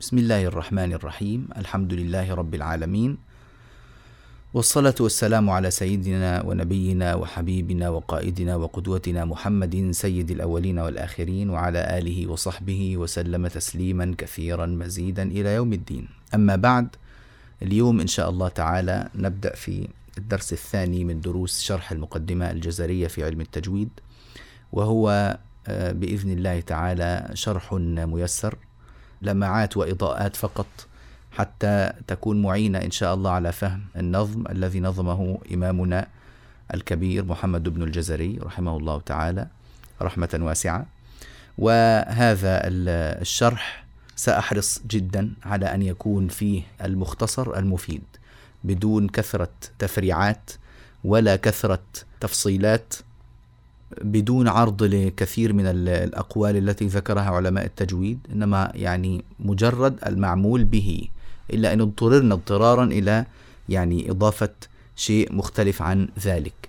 بسم الله الرحمن الرحيم الحمد لله رب العالمين والصلاة والسلام على سيدنا ونبينا وحبيبنا وقائدنا وقدوتنا محمد سيد الأولين والآخرين وعلى آله وصحبه وسلم تسليما كثيرا مزيدا إلى يوم الدين أما بعد اليوم إن شاء الله تعالى نبدأ في الدرس الثاني من دروس شرح المقدمة الجزرية في علم التجويد وهو آه، بإذن الله تعالى شرح ميسر لمعات وإضاءات فقط حتى تكون معينة إن شاء الله على فهم النظم الذي نظمه إمامنا الكبير محمد بن الجزري رحمه الله تعالى رحمة واسعة. وهذا الشرح سأحرص جدا على أن يكون فيه المختصر المفيد بدون كثرة تفريعات ولا كثرة تفصيلات بدون عرض لكثير من الأقوال التي ذكرها علماء التجويد إنما يعني مجرد المعمول به إلا أن اضطررنا اضطرارا إلى يعني إضافة شيء مختلف عن ذلك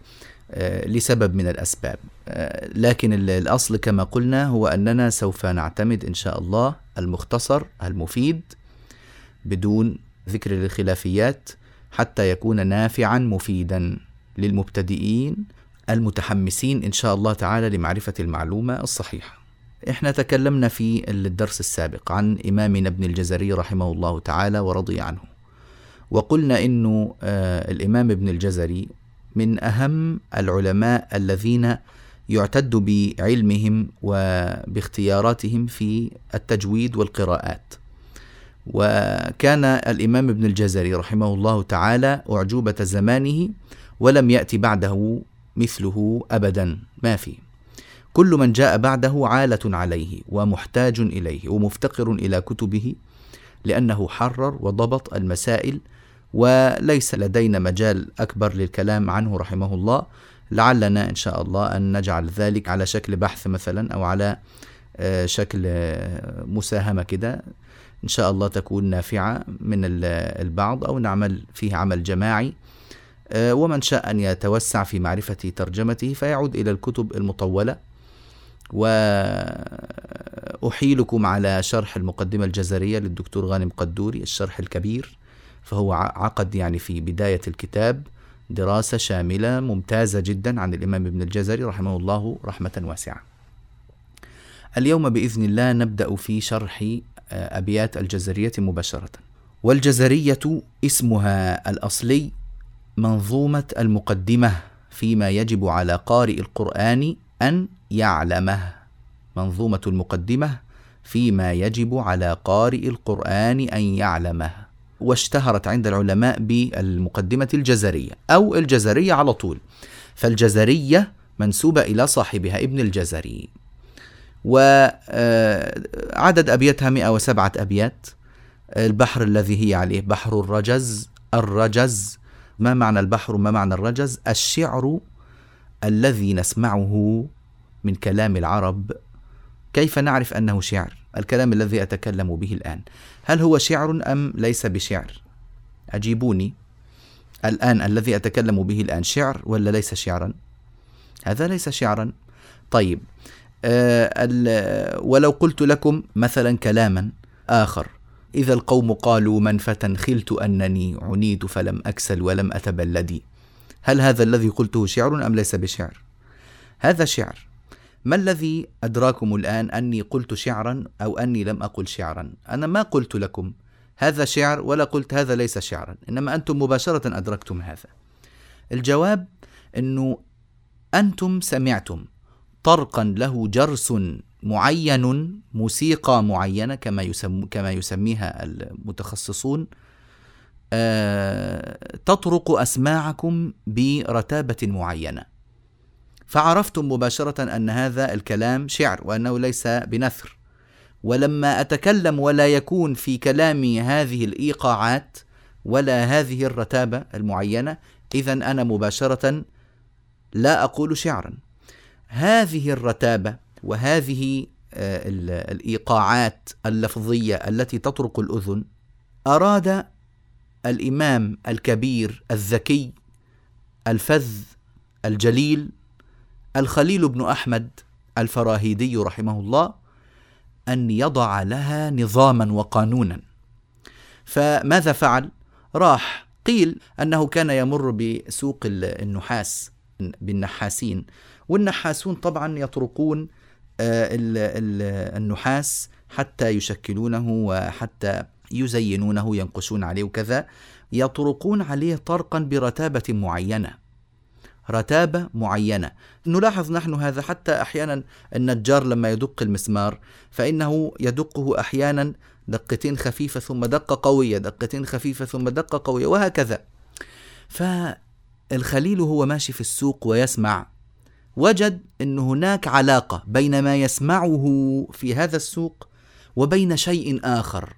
آه، لسبب من الأسباب آه، لكن الأصل كما قلنا هو أننا سوف نعتمد إن شاء الله المختصر المفيد بدون ذكر الخلافيات حتى يكون نافعا مفيدا للمبتدئين المتحمسين إن شاء الله تعالى لمعرفة المعلومة الصحيحة. إحنا تكلمنا في الدرس السابق عن إمامنا ابن الجزري رحمه الله تعالى ورضي عنه. وقلنا إنه آه الإمام ابن الجزري من أهم العلماء الذين يعتد بعلمهم وباختياراتهم في التجويد والقراءات. وكان الإمام ابن الجزري رحمه الله تعالى أعجوبة زمانه ولم يأتي بعده مثله ابدا. ما في. كل من جاء بعده عالة عليه ومحتاج إليه ومفتقر إلى كتبه لأنه حرر وضبط المسائل وليس لدينا مجال أكبر للكلام عنه رحمه الله. لعلنا إن شاء الله أن نجعل ذلك على شكل بحث مثلا أو على آه، شكل آه، مساهمة كده. إن شاء الله تكون نافعة من البعض أو نعمل فيه عمل جماعي. ومن شاء أن يتوسع في معرفة ترجمته فيعود إلى الكتب المطولة. وأحيلكم على شرح المقدمة الجزرية للدكتور غانم قدوري الشرح الكبير فهو عقد يعني في بداية الكتاب دراسة شاملة ممتازة جدا عن الإمام ابن الجزري رحمه الله رحمة واسعة. اليوم بإذن الله نبدأ في شرح آه، أبيات الجزرية مباشرة. والجزرية اسمها الأصلي منظومة المقدمة فيما يجب على قارئ القرآن أن يعلمه. منظومة المقدمة فيما يجب على قارئ القرآن أن يعلمه. واشتهرت عند العلماء بالمقدمة الجزرية أو الجزرية على طول. فالجزرية منسوبة إلى صاحبها ابن الجزري. وعدد أبياتها 107 أبيات. البحر الذي هي عليه بحر الرجز الرجز ما معنى البحر ما معنى الرجز؟ الشعر الذي نسمعه من كلام العرب. كيف نعرف أنه شعر؟ الكلام الذي أتكلم به الآن. هل هو شعر أم ليس بشعر؟ أجيبوني. الآن الذي أتكلم به الآن شعر ولا ليس شعرا؟ هذا ليس شعرا. طيب آه ولو قلت لكم مثلا كلاما آخر إذا القوم قالوا من فتى خلت أنني عنيت فلم أكسل ولم أتبلدي هل هذا الذي قلته شعر أم ليس بشعر؟ هذا شعر. ما الذي أدراكم الآن أني قلت شعرا أو أني لم أقل شعرا؟ أنا ما قلت لكم هذا شعر ولا قلت هذا ليس شعرا إنما أنتم مباشرة أدركتم هذا. الجواب أنه أنتم سمعتم. طرقا له جرس معين موسيقى معينة كما يسم كما يسميها المتخصصون آه، تطرق أسماعكم برتابة معينة. فعرفتم مباشرة أن هذا الكلام شعر وأنه ليس بنثر. ولما أتكلم ولا يكون في كلامي هذه الإيقاعات ولا هذه الرتابة المعينة إذا أنا مباشرة لا أقول شعرا. هذه الرتابة وهذه آه، الإيقاعات اللفظية التي تطرق الأذن أراد الإمام الكبير الذكي الفذ الجليل الخليل بن أحمد الفراهيدي رحمه الله أن يضع لها نظاما وقانونا فماذا فعل؟ راح قيل أنه كان يمر بسوق النحاس بالنحاسين والنحاسون طبعا يطرقون النحاس حتى يشكلونه وحتى يزينونه ينقشون عليه وكذا يطرقون عليه طرقا برتابة معينة. رتابة معينة. نلاحظ نحن هذا حتى أحيانا النجار لما يدق المسمار فإنه يدقه أحيانا دقتين خفيفة ثم دقة قوية دقتين خفيفة ثم دقة قوية وهكذا. فالخليل هو ماشي في السوق ويسمع وجد أن هناك علاقة بين ما يسمعه في هذا السوق وبين شيء آخر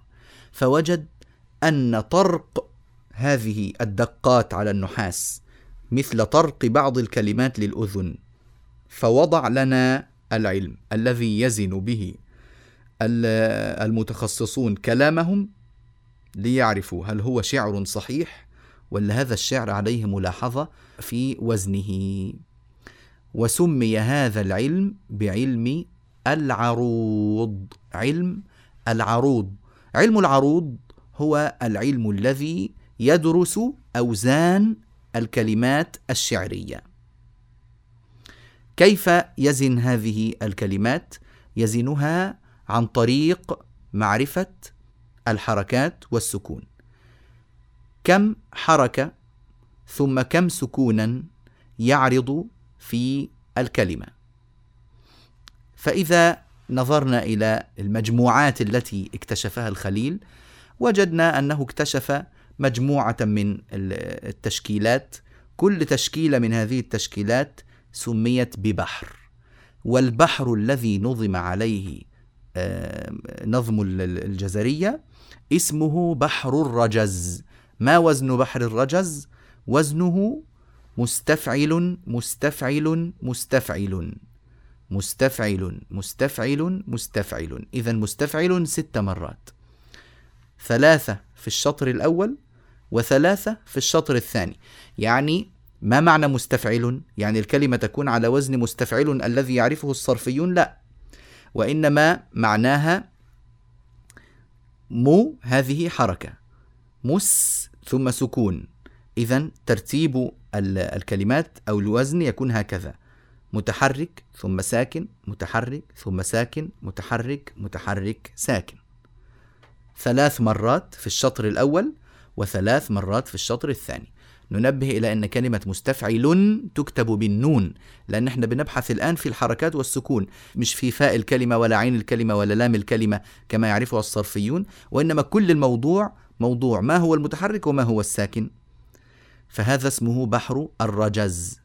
فوجد أن طرق هذه الدقات على النحاس مثل طرق بعض الكلمات للأذن فوضع لنا العلم الذي يزن به المتخصصون كلامهم ليعرفوا هل هو شعر صحيح ولا هذا الشعر عليه ملاحظة في وزنه. وسمي هذا العلم بعلم العروض. علم العروض. علم العروض هو العلم الذي يدرس أوزان الكلمات الشعرية. كيف يزن هذه الكلمات؟ يزنها عن طريق معرفة الحركات والسكون. كم حركة ثم كم سكونا يعرض في الكلمة. فإذا نظرنا إلى المجموعات التي اكتشفها الخليل وجدنا أنه اكتشف مجموعة من التشكيلات. كل تشكيلة من هذه التشكيلات سميت ببحر. والبحر الذي نظم عليه نظم الجزرية اسمه بحر الرجز. ما وزن بحر الرجز؟ وزنه مستفعل مستفعل مستفعل. مستفعل مستفعل مستفعل. إذا مستفعل ست مرات. ثلاثة في الشطر الأول وثلاثة في الشطر الثاني. يعني ما معنى مستفعل؟ يعني الكلمة تكون على وزن مستفعل الذي يعرفه الصرفيون؟ لا. وإنما معناها مو هذه حركة. مس ثم سكون. إذا ترتيب الكلمات أو الوزن يكون هكذا. متحرك ثم ساكن متحرك ثم ساكن متحرك متحرك ساكن. ثلاث مرات في الشطر الأول وثلاث مرات في الشطر الثاني. ننبه إلى أن كلمة مستفعل تكتب بالنون لأن إحنا بنبحث الآن في الحركات والسكون. مش في فاء الكلمة ولا عين الكلمة ولا لام الكلمة كما يعرفها الصرفيون وإنما كل الموضوع موضوع ما هو المتحرك وما هو الساكن. فهذا اسمه بحر الرجز.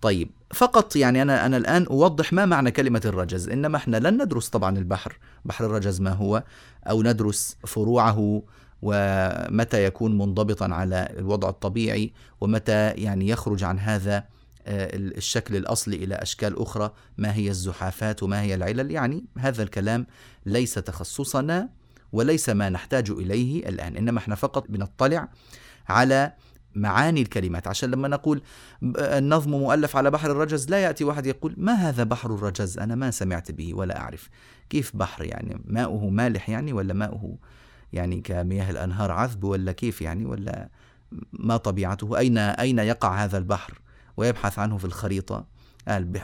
طيب فقط يعني أنا أنا الآن أوضح ما معنى كلمة الرجز. إنما إحنا لن ندرس طبعا البحر. بحر الرجز ما هو؟ أو ندرس فروعه ومتى يكون منضبطا على الوضع الطبيعي ومتى يعني يخرج عن هذا آه، الشكل الأصلي إلى أشكال أخرى. ما هي الزحافات وما هي العلل؟ يعني هذا الكلام ليس تخصصنا وليس ما نحتاج إليه الآن. إنما إحنا فقط بنطلع على معاني الكلمات. عشان لما نقول النظم مؤلف على بحر الرجز لا يأتي واحد يقول ما هذا بحر الرجز؟ أنا ما سمعت به ولا أعرف. كيف بحر يعني؟ ماؤه مالح يعني ولا ماؤه يعني كمياه الأنهار عذب ولا كيف يعني؟ ولا ما طبيعته؟ أين أين يقع هذا البحر؟ ويبحث عنه في الخريطة.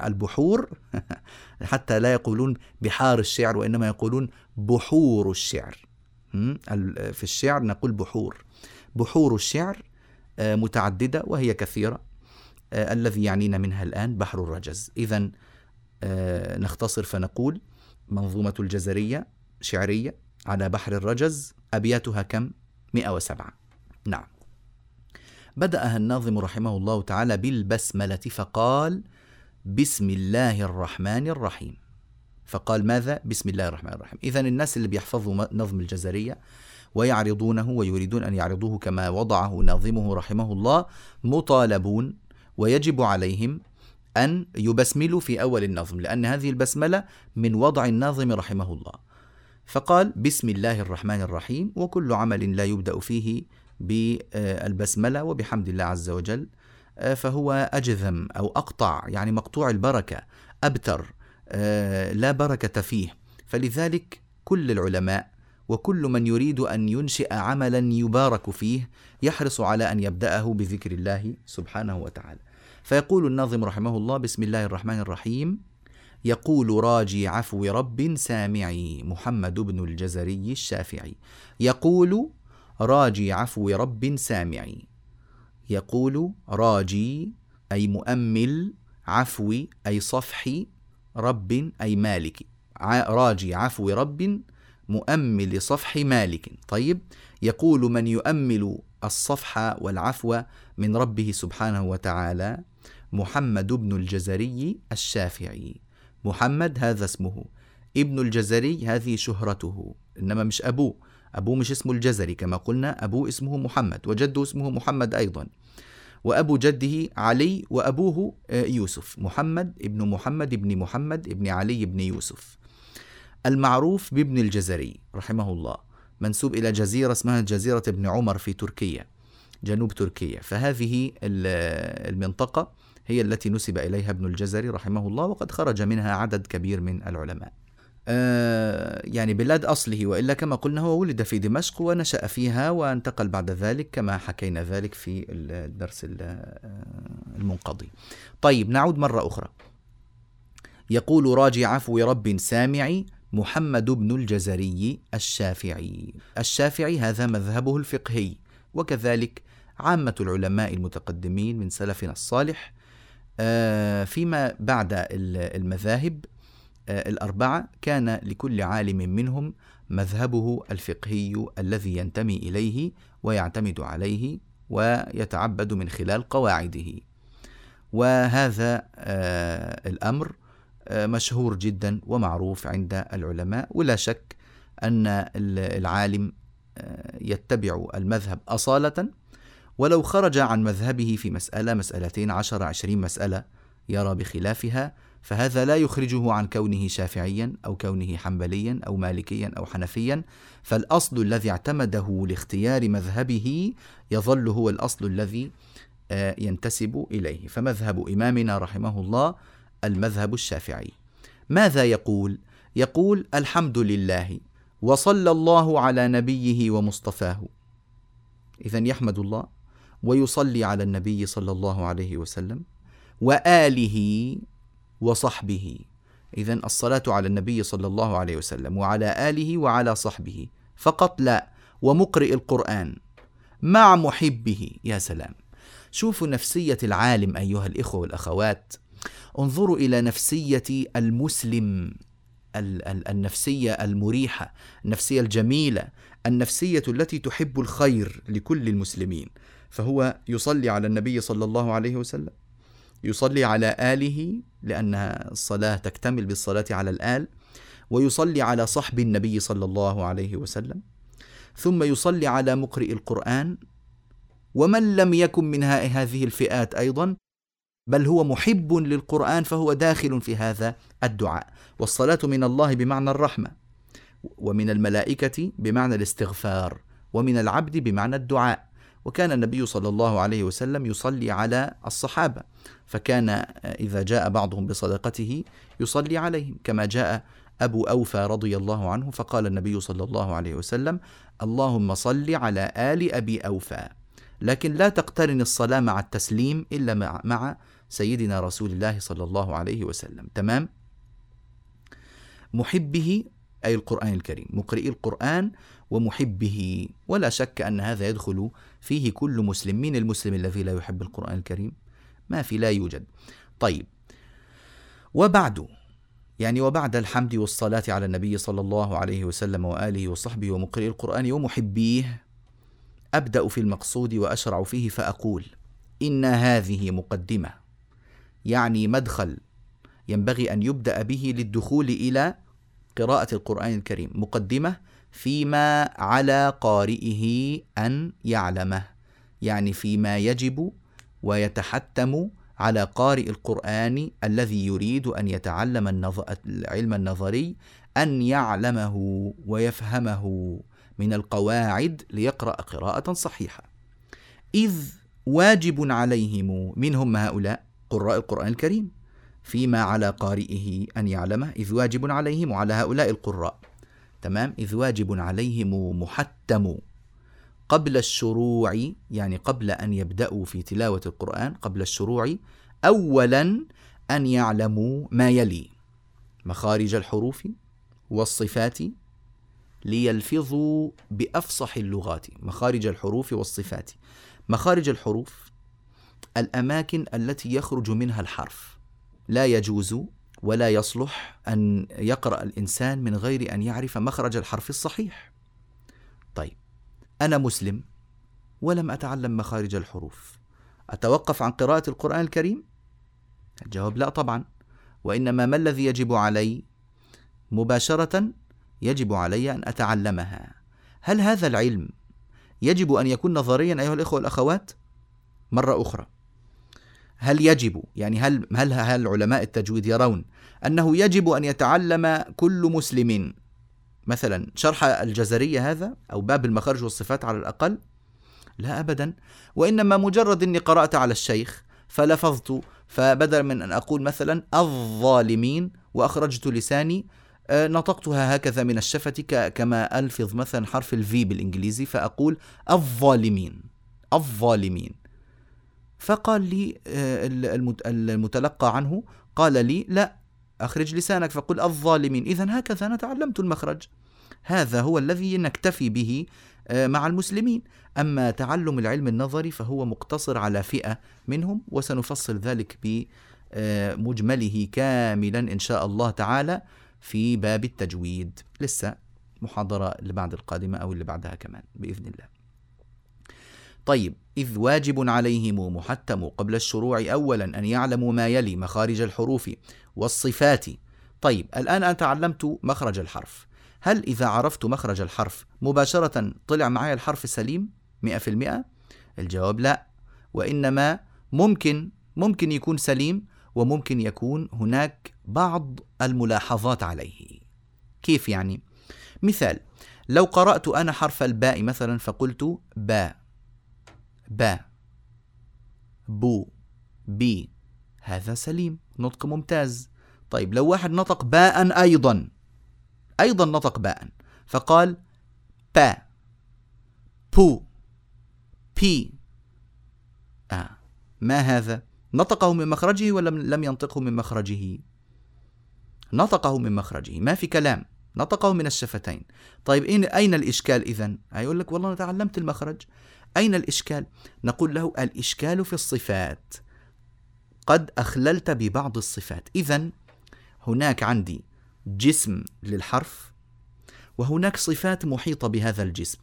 البحور حتى لا يقولون بحار الشعر وإنما يقولون بحور الشعر. في الشعر نقول بحور. بحور الشعر متعددة وهي كثيرة. آه، الذي يعنينا منها الآن بحر الرجز. إذا آه، نختصر فنقول منظومة الجزرية شعرية على بحر الرجز أبياتها كم؟ 107 نعم. بدأها الناظم رحمه الله تعالى بالبسملة فقال بسم الله الرحمن الرحيم فقال ماذا؟ بسم الله الرحمن الرحيم إذا الناس اللي بيحفظوا نظم الجزرية ويعرضونه ويريدون أن يعرضوه كما وضعه ناظمه رحمه الله مطالبون ويجب عليهم أن يبسملوا في أول النظم لأن هذه البسملة من وضع الناظم رحمه الله. فقال بسم الله الرحمن الرحيم وكل عمل لا يبدأ فيه بالبسملة وبحمد الله عز وجل فهو أجذم أو أقطع يعني مقطوع البركة أبتر لا بركة فيه. فلذلك كل العلماء وكل من يريد أن ينشئ عملا يبارك فيه يحرص على أن يبدأه بذكر الله سبحانه وتعالى. فيقول الناظم رحمه الله بسم الله الرحمن الرحيم يقول راجي عفو رب سامعي محمد بن الجزري الشافعي. يقول راجي عفو رب سامعي. يقول راجي أي مؤمل عفو أي صفح رب أي مالك. راجي عفو رب مؤمل صفح مالك. طيب يقول من يؤمل الصفح والعفو من ربه سبحانه وتعالى؟ محمد بن الجزري الشافعي. محمد هذا اسمه. ابن الجزري هذه شهرته إنما مش أبوه. أبوه مش اسمه الجزري كما قلنا أبوه اسمه محمد وجده اسمه محمد أيضا. وأبو جده علي وأبوه آه، يوسف. محمد ابن محمد ابن محمد ابن علي ابن يوسف. المعروف بابن الجزري رحمه الله منسوب إلى جزيرة اسمها جزيرة ابن عمر في تركيا جنوب تركيا. فهذه المنطقة هي التي نسب إليها ابن الجزري رحمه الله وقد خرج منها عدد كبير من العلماء. آه يعني بلاد أصله وإلا كما قلنا هو ولد في دمشق ونشأ فيها وانتقل بعد ذلك كما حكينا ذلك في الدرس المنقضي. طيب نعود مرة أخرى. يقول راجي عفو رب سامعي محمد بن الجزري الشافعي. الشافعي هذا مذهبه الفقهي وكذلك عامة العلماء المتقدمين من سلفنا الصالح. آه، فيما بعد المذاهب آه، الأربعة كان لكل عالم منهم مذهبه الفقهي الذي ينتمي إليه ويعتمد عليه ويتعبد من خلال قواعده. وهذا آه، الأمر. مشهور جدا ومعروف عند العلماء. ولا شك أن العالم آه، يتبع المذهب أصالة. ولو خرج عن مذهبه في مسألة مسألتين عشر عشرين مسألة يرى بخلافها فهذا لا يخرجه عن كونه شافعيا أو كونه حنبليا أو مالكيا أو حنفيا. فالأصل الذي اعتمده لاختيار مذهبه يظل هو الأصل الذي آه، ينتسب إليه. فمذهب إمامنا رحمه الله المذهب الشافعي. ماذا يقول؟ يقول الحمد لله وصلى الله على نبيه ومصطفاه. اذا يحمد الله ويصلي على النبي صلى الله عليه وسلم وآله وصحبه. اذا الصلاة على النبي صلى الله عليه وسلم وعلى آله وعلى صحبه. فقط لا ومقرئ القرآن مع محبه. يا سلام. شوفوا نفسية العالم أيها الإخوة والأخوات. انظروا إلى نفسية المسلم النفسية المريحة النفسية الجميلة النفسية التي تحب الخير لكل المسلمين. فهو يصلي على النبي صلى الله عليه وسلم. يصلي على آله لأن الصلاة تكتمل بالصلاة على الآل. ويصلي على صحب النبي صلى الله عليه وسلم. ثم يصلي على مقرئ القرآن. ومن لم يكن من هذه الفئات أيضا بل هو محب للقرآن فهو داخل في هذا الدعاء. والصلاة من الله بمعنى الرحمة ومن الملائكة بمعنى الاستغفار ومن العبد بمعنى الدعاء. وكان النبي صلى الله عليه وسلم يصلي على الصحابة فكان إذا جاء بعضهم بصدقته يصلي عليهم. كما جاء أبو أوفى رضي الله عنه فقال النبي صلى الله عليه وسلم اللهم صل على آل أبي أوفى لكن لا تقترن الصلاة مع التسليم إلا مع, مع سيدنا رسول الله صلى الله عليه وسلم. تمام؟ محبه أي القرآن الكريم. مقرئ القرآن ومحبه. ولا شك أن هذا يدخل فيه كل مسلم من المسلم الذي لا يحب القرآن الكريم. ما في لا يوجد. طيب. وبعد يعني وبعد الحمد والصلاة على النبي صلى الله عليه وسلم وآله وصحبه ومقرئ القرآن ومحبيه أبدأ في المقصود وأشرع فيه فأقول إن هذه مقدمة. يعني مدخل ينبغي أن يبدأ به للدخول إلى قراءة القرآن الكريم مقدمة فيما على قارئه أن يعلمه يعني فيما يجب ويتحتم على قارئ القرآن الذي يريد أن يتعلم العلم النظري أن يعلمه ويفهمه من القواعد ليقرأ قراءة صحيحة. إذ واجب عليهم منهم هؤلاء قراء القرآن الكريم فيما على قارئه أن يعلمه إذ واجب عليهم وعلى هؤلاء القراء. تمام؟ إذ واجب عليهم محتم. قبل الشروع يعني قبل أن يبدأوا في تلاوة القرآن قبل الشروع أولا أن يعلموا ما يلي. مخارج الحروف والصفات ليلفظوا بأفصح اللغات. مخارج الحروف والصفات. مخارج الحروف الأماكن التي يخرج منها الحرف. لا يجوز ولا يصلح أن يقرأ الإنسان من غير أن يعرف مخرج الحرف الصحيح. طيب أنا مسلم ولم أتعلم مخارج الحروف. أتوقف عن قراءة القرآن الكريم؟ الجواب لا طبعا. وإنما ما الذي يجب علي؟ مباشرة يجب علي أن أتعلمها. هل هذا العلم يجب أن يكون نظريا أيها الإخوة والأخوات؟ مرة أخرى. هل يجب يعني هل هل هل علماء التجويد يرون أنه يجب أن يتعلم كل مسلم؟ مثلا شرح الجزرية هذا أو باب المخارج والصفات على الأقل؟ لا ابدا وإنما مجرد إني قرأت على الشيخ فلفظت فبدل من أن أقول مثلا الظالمين وأخرجت لساني آه، نطقتها هكذا من الشفة كما ألفظ مثلا حرف الفي بالإنجليزي فأقول الظالمين الظالمين. فقال لي آه، المتلقى عنه قال لي لا أخرج لسانك فقل الظالمين. إذا هكذا أنا تعلمت المخرج. هذا هو الذي نكتفي به آه، مع المسلمين. أما تعلم العلم النظري فهو مقتصر على فئة منهم وسنفصل ذلك بمجمله كاملا إن شاء الله تعالى في باب التجويد. لسه محاضرة اللي بعد القادمة أو اللي بعدها كمان بإذن الله. طيب إذ واجب عليهم محتم قبل الشروع أولا أن يعلموا ما يلي مخارج الحروف والصفات. طيب الآن أنا تعلمت مخرج الحرف. هل إذا عرفت مخرج الحرف مباشرة طلع معي الحرف سليم مئة في المئة؟ الجواب لا وإنما ممكن ممكن يكون سليم وممكن يكون هناك بعض الملاحظات عليه. كيف يعني؟ مثال لو قرأت أنا حرف الباء مثلا فقلت با با بو بي. هذا سليم. نطق ممتاز. طيب لو واحد نطق باء أيضا. أيضا نطق باء. فقال با بو بي. آه ما هذا؟ نطقه من مخرجه ولا لم ينطقه من مخرجه؟ نطقه من مخرجه. ما في كلام. نطقه من الشفتين. طيب أين الإشكال إذن؟ هيقول لك والله أنا تعلمت المخرج. أين الإشكال؟ نقول له الإشكال في الصفات. قد أخللت ببعض الصفات. إذا هناك عندي جسم للحرف وهناك صفات محيطة بهذا الجسم.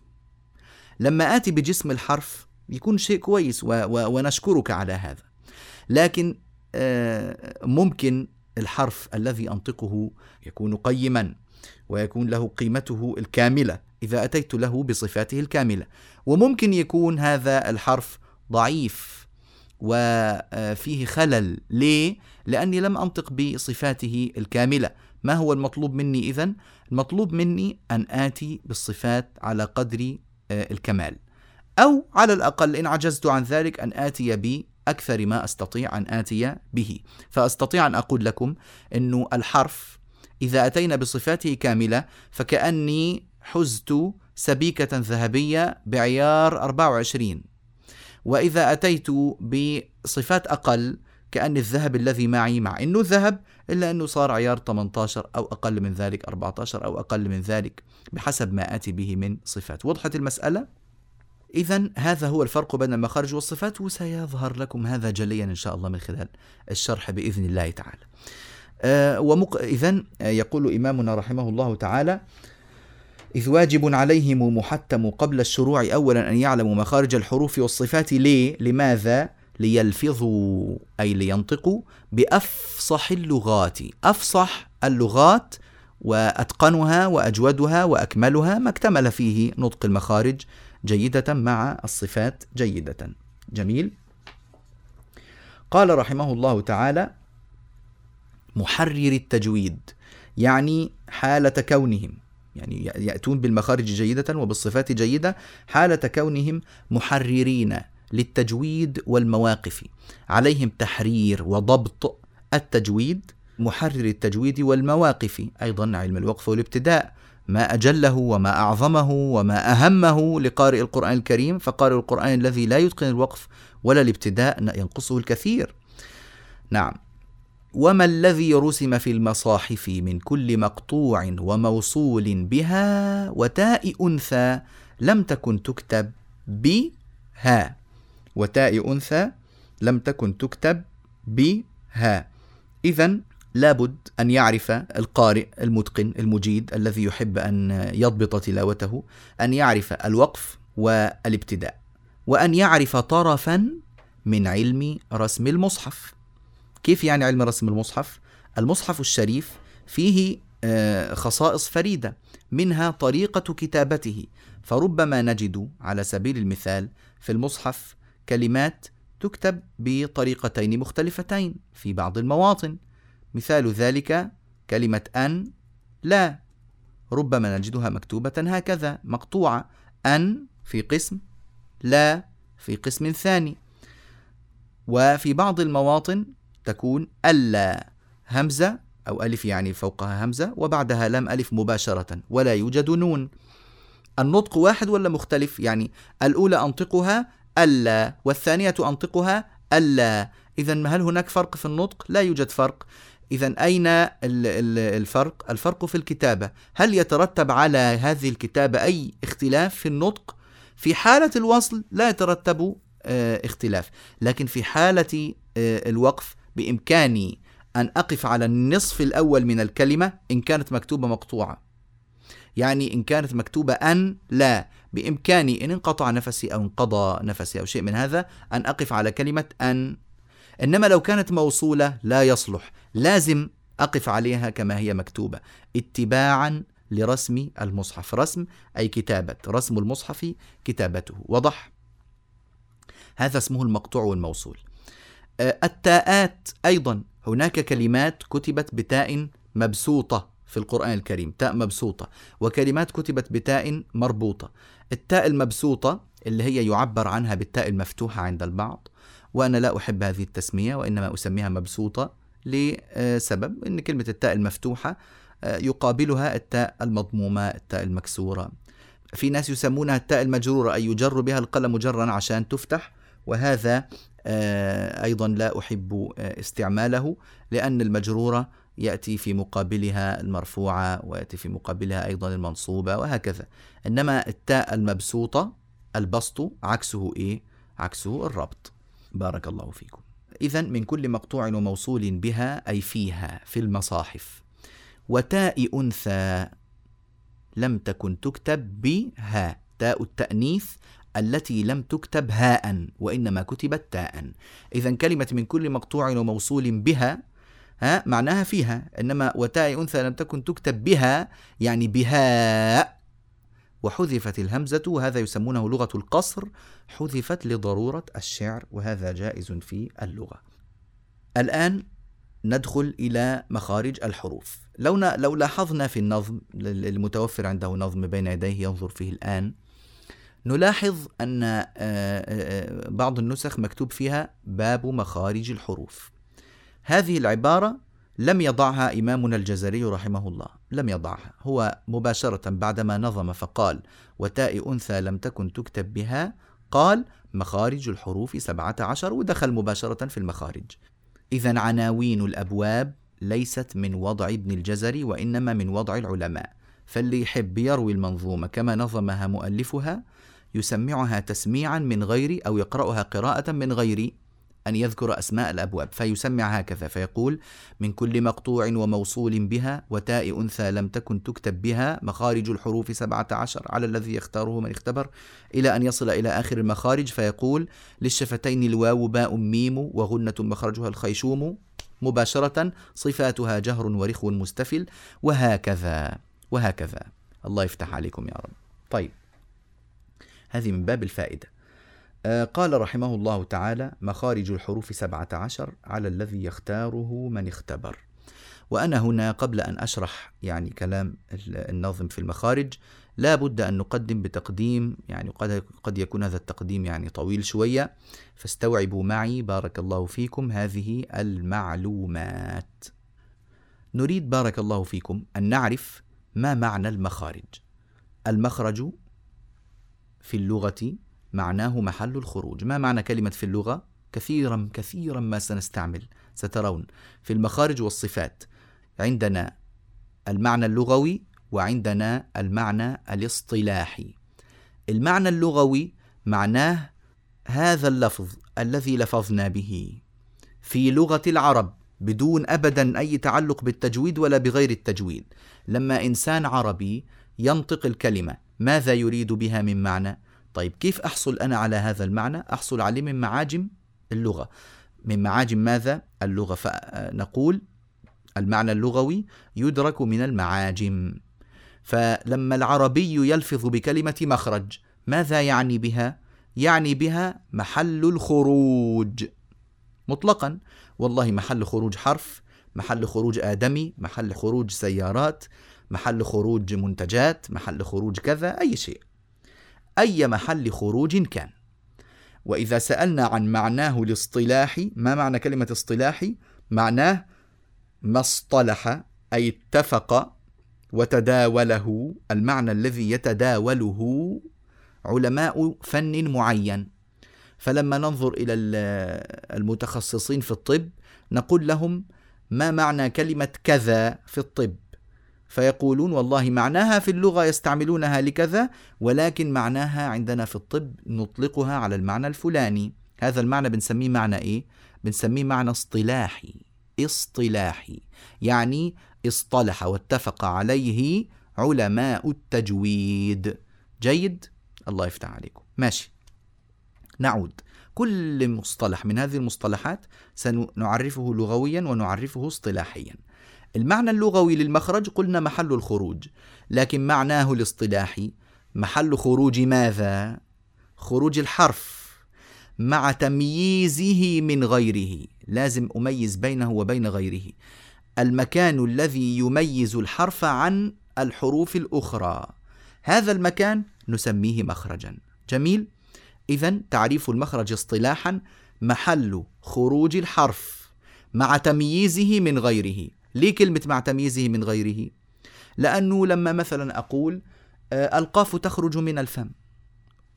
لما آتي بجسم الحرف يكون شيء كويس و و ونشكرك على هذا. لكن آه، ممكن الحرف الذي أنطقه يكون قيما ويكون له قيمته الكاملة. إذا أتيت له بصفاته الكاملة. وممكن يكون هذا الحرف ضعيف وفيه خلل. ليه؟ لأني لم أنطق بصفاته الكاملة. ما هو المطلوب مني إذن؟ المطلوب مني أن آتي بالصفات على قدر آه، الكمال. أو على الأقل إن عجزت عن ذلك أن آتي أكثر ما أستطيع أن آتي به. فأستطيع أن أقول لكم أنه الحرف إذا أتينا بصفاته كاملة فكأني حزت سبيكة ذهبية بعيار 24 وإذا أتيت بصفات أقل كأن الذهب الذي معي مع أنه ذهب إلا أنه صار عيار 18 أو أقل من ذلك 14 أو أقل من ذلك بحسب ما آتي به من صفات وضحت المسألة؟ إذا هذا هو الفرق بين المخارج والصفات وسيظهر لكم هذا جليا إن شاء الله من خلال الشرح بإذن الله تعالى. آه ومق... إذا آه، يقول إمامنا رحمه الله تعالى: إذ واجب عليهم محتم قبل الشروع أولا أن يعلموا مخارج الحروف والصفات ليه؟ لماذا؟ ليلفظوا أي لينطقوا بأفصح اللغات، أفصح اللغات وأتقنها وأجودها وأكملها ما اكتمل فيه نطق المخارج جيدة مع الصفات جيدة جميل قال رحمه الله تعالى محرر التجويد يعني حالة كونهم يعني يأتون بالمخارج جيدة وبالصفات جيدة حالة كونهم محررين للتجويد والمواقف. عليهم تحرير وضبط التجويد محرر التجويد والمواقف. أيضا علم الوقف والابتداء ما أجله وما أعظمه وما أهمه لقارئ القرآن الكريم فقارئ القرآن الذي لا يتقن الوقف ولا الابتداء ينقصه الكثير. نعم. وما الذي رسم في المصاحف من كل مقطوع وموصول بها وتاء أنثى لم تكن تكتب بها وتاء أنثى لم تكن تكتب بها اذا لابد أن يعرف القارئ المتقن المجيد الذي يحب أن يضبط تلاوته أن يعرف الوقف والابتداء وأن يعرف طرفا من علم رسم المصحف. كيف يعني علم رسم المصحف؟ المصحف الشريف فيه آه، خصائص فريدة منها طريقة كتابته. فربما نجد على سبيل المثال في المصحف كلمات تكتب بطريقتين مختلفتين في بعض المواطن. مثال ذلك كلمة أن لا. ربما نجدها مكتوبة هكذا مقطوعة. أن في قسم لا في قسم ثاني. وفي بعض المواطن تكون ألا همزة أو ألف يعني فوقها همزة وبعدها لام ألف مباشرة ولا يوجد نون النطق واحد ولا مختلف يعني الأولى أنطقها ألا والثانية أنطقها ألا إذا هل هناك فرق في النطق؟ لا يوجد فرق إذا أين الفرق؟ الفرق في الكتابة هل يترتب على هذه الكتابة أي اختلاف في النطق؟ في حالة الوصل لا يترتب آه، اختلاف لكن في حالة آه، الوقف بإمكاني أن أقف على النصف الأول من الكلمة إن كانت مكتوبة مقطوعة. يعني إن كانت مكتوبة أن لا. بإمكاني إن انقطع نفسي أو انقضى نفسي أو شيء من هذا أن أقف على كلمة أن. إنما لو كانت موصولة لا يصلح. لازم أقف عليها كما هي مكتوبة. اتباعا لرسم المصحف. رسم أي كتابة. رسم المصحف كتابته. وضح هذا اسمه المقطوع والموصول. التاءات أيضا. هناك كلمات كتبت بتاء مبسوطة في القرآن الكريم تاء مبسوطة وكلمات كتبت بتاء مربوطة. التاء المبسوطة اللي هي يعبر عنها بالتاء المفتوحة عند البعض وأنا لا أحب هذه التسمية وإنما أسميها مبسوطة لسبب أن كلمة التاء المفتوحة آه، يقابلها التاء المضمومة التاء المكسورة. في ناس يسمونها التاء المجرورة أي يجر بها القلم جرا عشان تفتح وهذا آه، أيضا لا أحب آه، استعماله لأن المجرورة يأتي في مقابلها المرفوعة ويأتي في مقابلها أيضا المنصوبة وهكذا. إنما التاء المبسوطة البسط عكسه إيه؟ عكسه الربط. بارك الله فيكم. إذا من كل مقطوع وموصول بها أي فيها في المصاحف. وتاء أنثى لم تكن تكتب بها. تاء التأنيث التي لم تكتب هاء وإنما كتبت تاء. إذا كلمة من كل مقطوع وموصول بها ها معناها فيها. إنما وتاء أنثى لم تكن تكتب بها يعني بهاء. وحذفت الهمزة وهذا يسمونه لغة القصر. حذفت لضرورة الشعر وهذا جائز في اللغة. الآن ندخل إلى مخارج الحروف. لو لو لاحظنا في النظم المتوفر عنده نظم بين يديه ينظر فيه الآن. نلاحظ أن آه، آه، بعض النسخ مكتوب فيها باب مخارج الحروف. هذه العبارة لم يضعها إمامنا الجزري رحمه الله. لم يضعها. هو مباشرة بعدما نظم فقال وتاء أنثى لم تكن تكتب بها قال مخارج الحروف سبعة عشر ودخل مباشرة في المخارج. إذا عناوين الأبواب ليست من وضع ابن الجزري وإنما من وضع العلماء. فاللي يحب يروي المنظومة كما نظمها مؤلفها يسمعها تسميعا من غير أو يقرأها قراءة من غير أن يذكر أسماء الأبواب. فيسمع هكذا فيقول من كل مقطوع وموصول بها وتاء أنثى لم تكن تكتب بها مخارج الحروف سبعة عشر. على الذي يختاره من اختبر. إلى أن يصل إلى آخر المخارج فيقول للشفتين الواو باء ميم وغنة مخرجها الخيشوم مباشرة صفاتها جهر ورخو مستفل. وهكذا وهكذا. الله يفتح عليكم يا رب. طيب. هذه من باب الفائدة. آه، قال رحمه الله تعالى مخارج الحروف سبعة عشر على الذي يختاره من اختبر وأنا هنا قبل أن أشرح يعني كلام النظم في المخارج لا بد أن نقدم بتقديم يعني قد, قد يكون هذا التقديم يعني طويل شوية. فاستوعبوا معي بارك الله فيكم هذه المعلومات. نريد بارك الله فيكم أن نعرف ما معنى المخارج. المخرج في اللغة معناه محل الخروج. ما معنى كلمة في اللغة؟ كثيرا كثيرا ما سنستعمل سترون. في المخارج والصفات عندنا المعنى اللغوي وعندنا المعنى الاصطلاحي. المعنى اللغوي معناه هذا اللفظ الذي لفظنا به. في لغة العرب بدون ابدا أي تعلق بالتجويد ولا بغير التجويد لما إنسان عربي ينطق الكلمة. ماذا يريد بها من معنى؟ طيب كيف أحصل أنا على هذا المعنى؟ أحصل عليه من معاجم اللغة. من معاجم ماذا؟ اللغة. فنقول المعنى اللغوي يدرك من المعاجم. فلما العربي يلفظ بكلمة مخرج ماذا يعني بها؟ يعني بها محل الخروج. مطلقا. والله محل خروج حرف محل خروج آدمي محل خروج سيارات محل خروج منتجات محل خروج كذا أي شيء. أي محل خروج كان. وإذا سألنا عن معناه الاصطلاحي ما معنى كلمة اصطلاحي معناه ما اصطلح أي اتفق وتداوله المعنى الذي يتداوله علماء فن معين. فلما ننظر إلى المتخصصين في الطب نقول لهم ما معنى كلمة كذا في الطب؟ فيقولون والله معناها في اللغة يستعملونها لكذا ولكن معناها عندنا في الطب نطلقها على المعنى الفلاني. هذا المعنى بنسميه معنى إيه؟ بنسميه معنى اصطلاحي. اصطلاحي. يعني اصطلح واتفق عليه علماء التجويد. جيد؟ الله يفتح عليكم. ماشي. نعود. كل مصطلح من هذه المصطلحات سنعرفه لغويا ونعرفه اصطلاحيا. المعنى اللغوي للمخرج قلنا محل الخروج لكن معناه الاصطلاحي محل خروج ماذا؟ خروج الحرف مع تمييزه من غيره. لازم أميز بينه وبين غيره. المكان الذي يميز الحرف عن الحروف الأخرى. هذا المكان نسميه مخرجا. جميل؟ اذا تعريف المخرج اصطلاحا محل خروج الحرف مع تمييزه من غيره. ليه كلمة مع تمييزه من غيره؟ لأنه لما مثلا أقول آه، القاف تخرج من الفم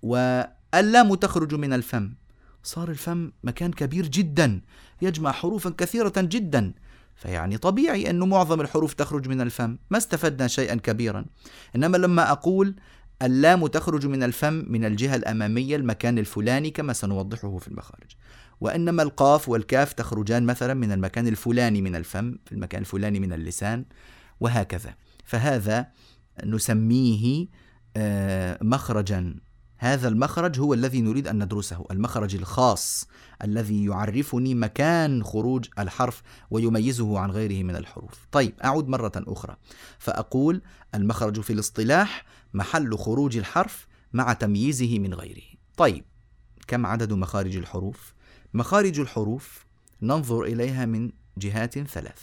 واللام تخرج من الفم صار الفم مكان كبير جدا يجمع حروفا كثيرة جدا فيعني طبيعي أنه معظم الحروف تخرج من الفم ما استفدنا شيئا كبيرا. إنما لما أقول اللام تخرج من الفم من الجهة الأمامية المكان الفلاني كما سنوضحه في المخارج. وإنما القاف والكاف تخرجان مثلا من المكان الفلاني من الفم في المكان الفلاني من اللسان وهكذا فهذا نسميه آه، مخرجا هذا المخرج هو الذي نريد أن ندرسه، المخرج الخاص الذي يعرفني مكان خروج الحرف ويميزه عن غيره من الحروف. طيب أعود مرة أخرى فأقول المخرج في الاصطلاح محل خروج الحرف مع تمييزه من غيره. طيب كم عدد مخارج الحروف؟ مخارج الحروف ننظر إليها من جهات ثلاث.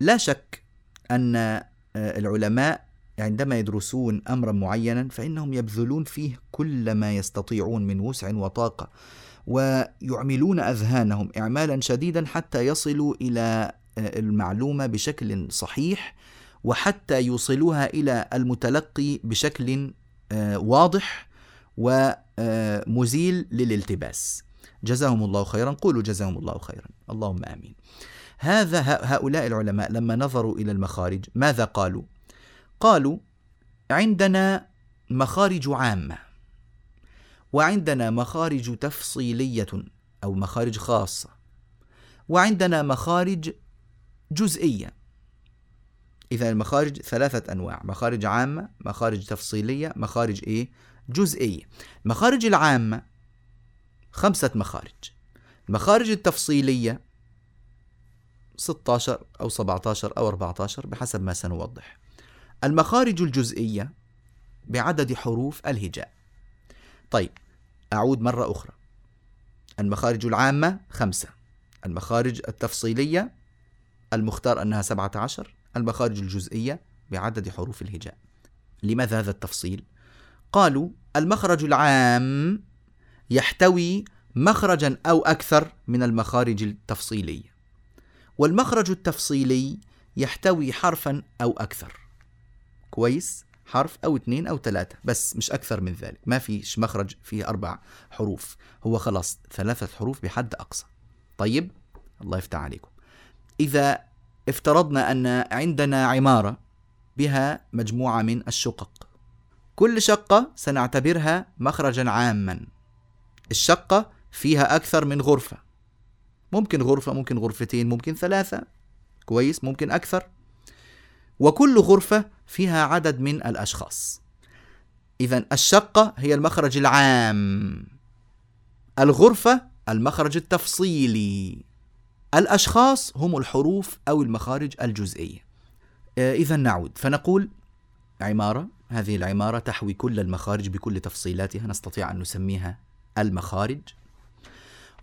لا شك أن آه، العلماء عندما يدرسون أمرا معينا فإنهم يبذلون فيه كل ما يستطيعون من وسع وطاقة ويعملون أذهانهم إعمالا شديدا حتى يصلوا إلى آه، المعلومة بشكل صحيح وحتى يوصلوها إلى المتلقي بشكل آه، واضح ومزيل للالتباس جزاهم الله خيرا. قولوا جزاهم الله خيرا. اللهم آمين. هذا هؤلاء العلماء لما نظروا إلى المخارج ماذا قالوا؟ قالوا عندنا مخارج عامة وعندنا مخارج تفصيلية أو مخارج خاصة وعندنا مخارج جزئية. اذا المخارج ثلاثة أنواع مخارج عامة مخارج تفصيلية مخارج إيه؟ جزئية. المخارج العامة خمسة مخارج. المخارج التفصيلية 16 أو 17 أو 14 بحسب ما سنوضح. المخارج الجزئية بعدد حروف الهجاء. طيب أعود مرة أخرى. المخارج العامة خمسة. المخارج التفصيلية المختار أنها سبعة عشر المخارج الجزئية بعدد حروف الهجاء. لماذا هذا التفصيل؟ قالوا المخرج العام يحتوي مخرجا أو أكثر من المخارج التفصيلية والمخرج التفصيلي يحتوي حرفا أو أكثر. كويس؟ حرف أو اثنين أو ثلاثة. بس مش أكثر من ذلك. ما فيش مخرج فيه أربع حروف. هو خلاص ثلاثة حروف بحد أقصى. طيب؟ الله يفتح عليكم. إذا افترضنا أن عندنا عمارة بها مجموعة من الشقق. كل شقة سنعتبرها مخرجا عاما. الشقة فيها أكثر من غرفة. ممكن غرفة ممكن غرفتين ممكن ثلاثة. كويس ممكن أكثر. وكل غرفة فيها عدد من الأشخاص. إذا الشقة هي المخرج العام. الغرفة المخرج التفصيلي. الأشخاص هم الحروف أو المخارج الجزئية. آه، إذا نعود. فنقول عمارة. هذه العمارة تحوي كل المخارج بكل تفصيلاتها. نستطيع أن نسميها المخارج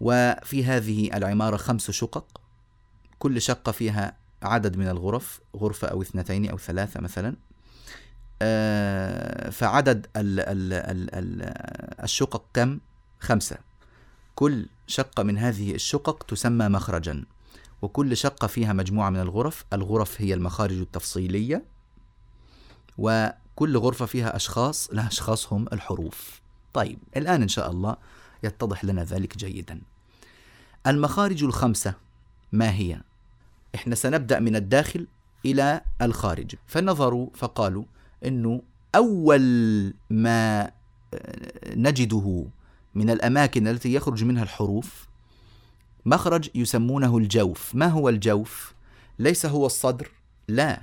وفي هذه العمارة خمس شقق كل شقة فيها عدد من الغرف غرفة أو اثنتين أو ثلاثة مثلا. آه، فعدد ال ال ال ال الشقق كم؟ خمسة. كل شقة من هذه الشقق تسمى مخرجا وكل شقة فيها مجموعة من الغرف الغرف هي المخارج التفصيلية وكل غرفة فيها أشخاص الأشخاص هم الحروف. طيب الآن إن شاء الله يتضح لنا ذلك جيدا. المخارج الخمسة ما هي؟ إحنا سنبدأ من الداخل إلى الخارج. فنظروا فقالوا أنه أول ما نجده من الأماكن التي يخرج منها الحروف مخرج يسمونه الجوف. ما هو الجوف؟ ليس هو الصدر لا.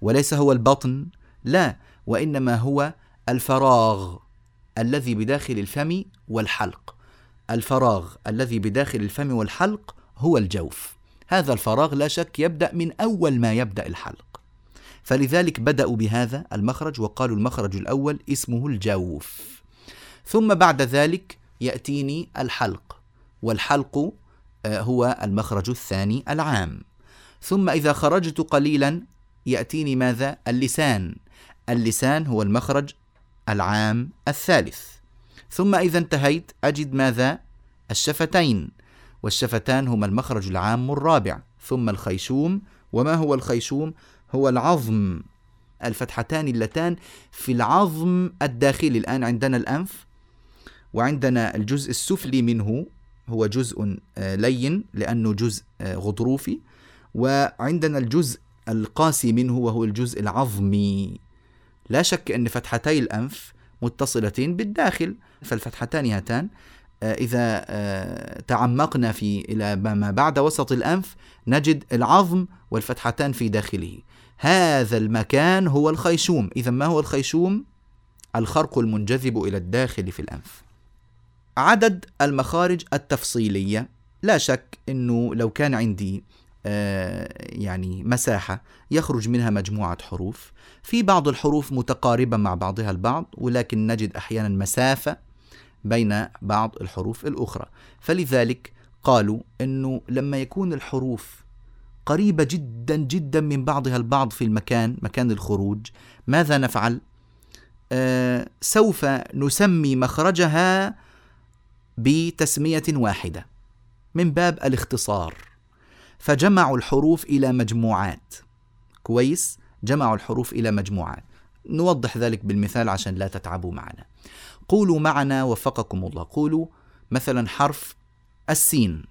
وليس هو البطن لا. وإنما هو الفراغ. الذي بداخل الفم والحلق. الفراغ الذي بداخل الفم والحلق هو الجوف. هذا الفراغ لا شك يبدأ من أول ما يبدأ الحلق. فلذلك بدأوا بهذا المخرج وقالوا المخرج الأول اسمه الجوف. ثم بعد ذلك يأتيني الحلق والحلق آه، هو المخرج الثاني العام. ثم إذا خرجت قليلا يأتيني ماذا؟ اللسان. اللسان هو المخرج العام الثالث. ثم إذا انتهيت أجد ماذا؟ الشفتين. والشفتان هما المخرج العام الرابع. ثم الخيشوم. وما هو الخيشوم؟ هو العظم. الفتحتان اللتان في العظم الداخلي. الآن عندنا الأنف وعندنا الجزء السفلي منه. هو جزء آه، لين لأنه جزء آه، غضروفي. وعندنا الجزء القاسي منه وهو الجزء العظمي. لا شك أن فتحتي الأنف متصلتين بالداخل فالفتحتان هاتان آه، إذا آه، تعمقنا في إلى ما بعد وسط الأنف نجد العظم والفتحتان في داخله. هذا المكان هو الخيشوم. إذا ما هو الخيشوم؟ الخرق المنجذب إلى الداخل في الأنف. عدد المخارج التفصيلية. لا شك أنه لو كان عندي يعني مساحة يخرج منها مجموعة حروف. في بعض الحروف متقاربة مع بعضها البعض ولكن نجد أحيانا مسافة بين بعض الحروف الأخرى. فلذلك قالوا أنه لما يكون الحروف قريبة جدا جدا من بعضها البعض في المكان مكان الخروج ماذا نفعل؟ آه سوف نسمي مخرجها بتسمية واحدة من باب الاختصار. فجمعوا الحروف إلى مجموعات. كويس؟ جمعوا الحروف إلى مجموعات. نوضح ذلك بالمثال عشان لا تتعبوا معنا. قولوا معنا وفقكم الله. قولوا مثلا حرف السين.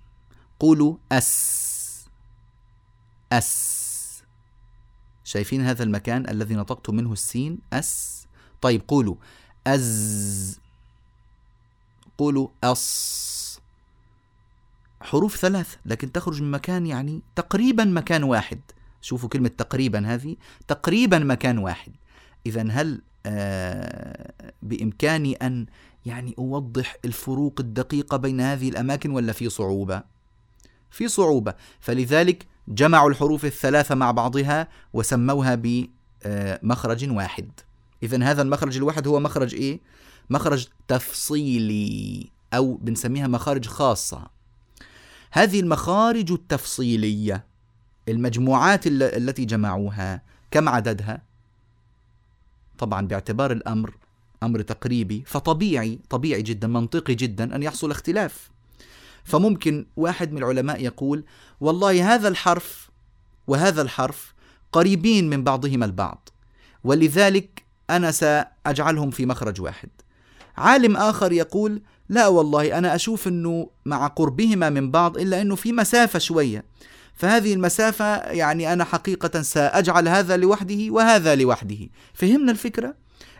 قولوا أس. أس. شايفين هذا المكان الذي نطقت منه السين؟ أس. طيب قولوا أز. قولوا أص. حروف ثلاث لكن تخرج من مكان يعني تقريبا مكان واحد. شوفوا كلمة تقريبا هذه تقريبا مكان واحد. إذا هل آه بإمكاني أن يعني أوضح الفروق الدقيقة بين هذه الأماكن ولا في صعوبة؟ في صعوبة. فلذلك جمعوا الحروف الثلاثة مع بعضها وسموها بمخرج واحد. إذا هذا المخرج الواحد هو مخرج إيه؟ مخرج تفصيلي أو بنسميها مخارج خاصة. هذه المخارج التفصيلية. المجموعات التي جمعوها كم عددها؟ طبعا باعتبار الأمر أمر تقريبي فطبيعي طبيعي جدا منطقي جدا أن يحصل اختلاف. فممكن واحد من العلماء يقول والله هذا الحرف وهذا الحرف قريبين من بعضهما البعض ولذلك أنا سأجعلهم في مخرج واحد. عالم آخر يقول لا والله أنا أشوف أنه مع قربهما من بعض إلا أنه في مسافة شوية. فهذه المسافة يعني أنا حقيقة سأجعل هذا لوحده وهذا لوحده. فهمنا الفكرة؟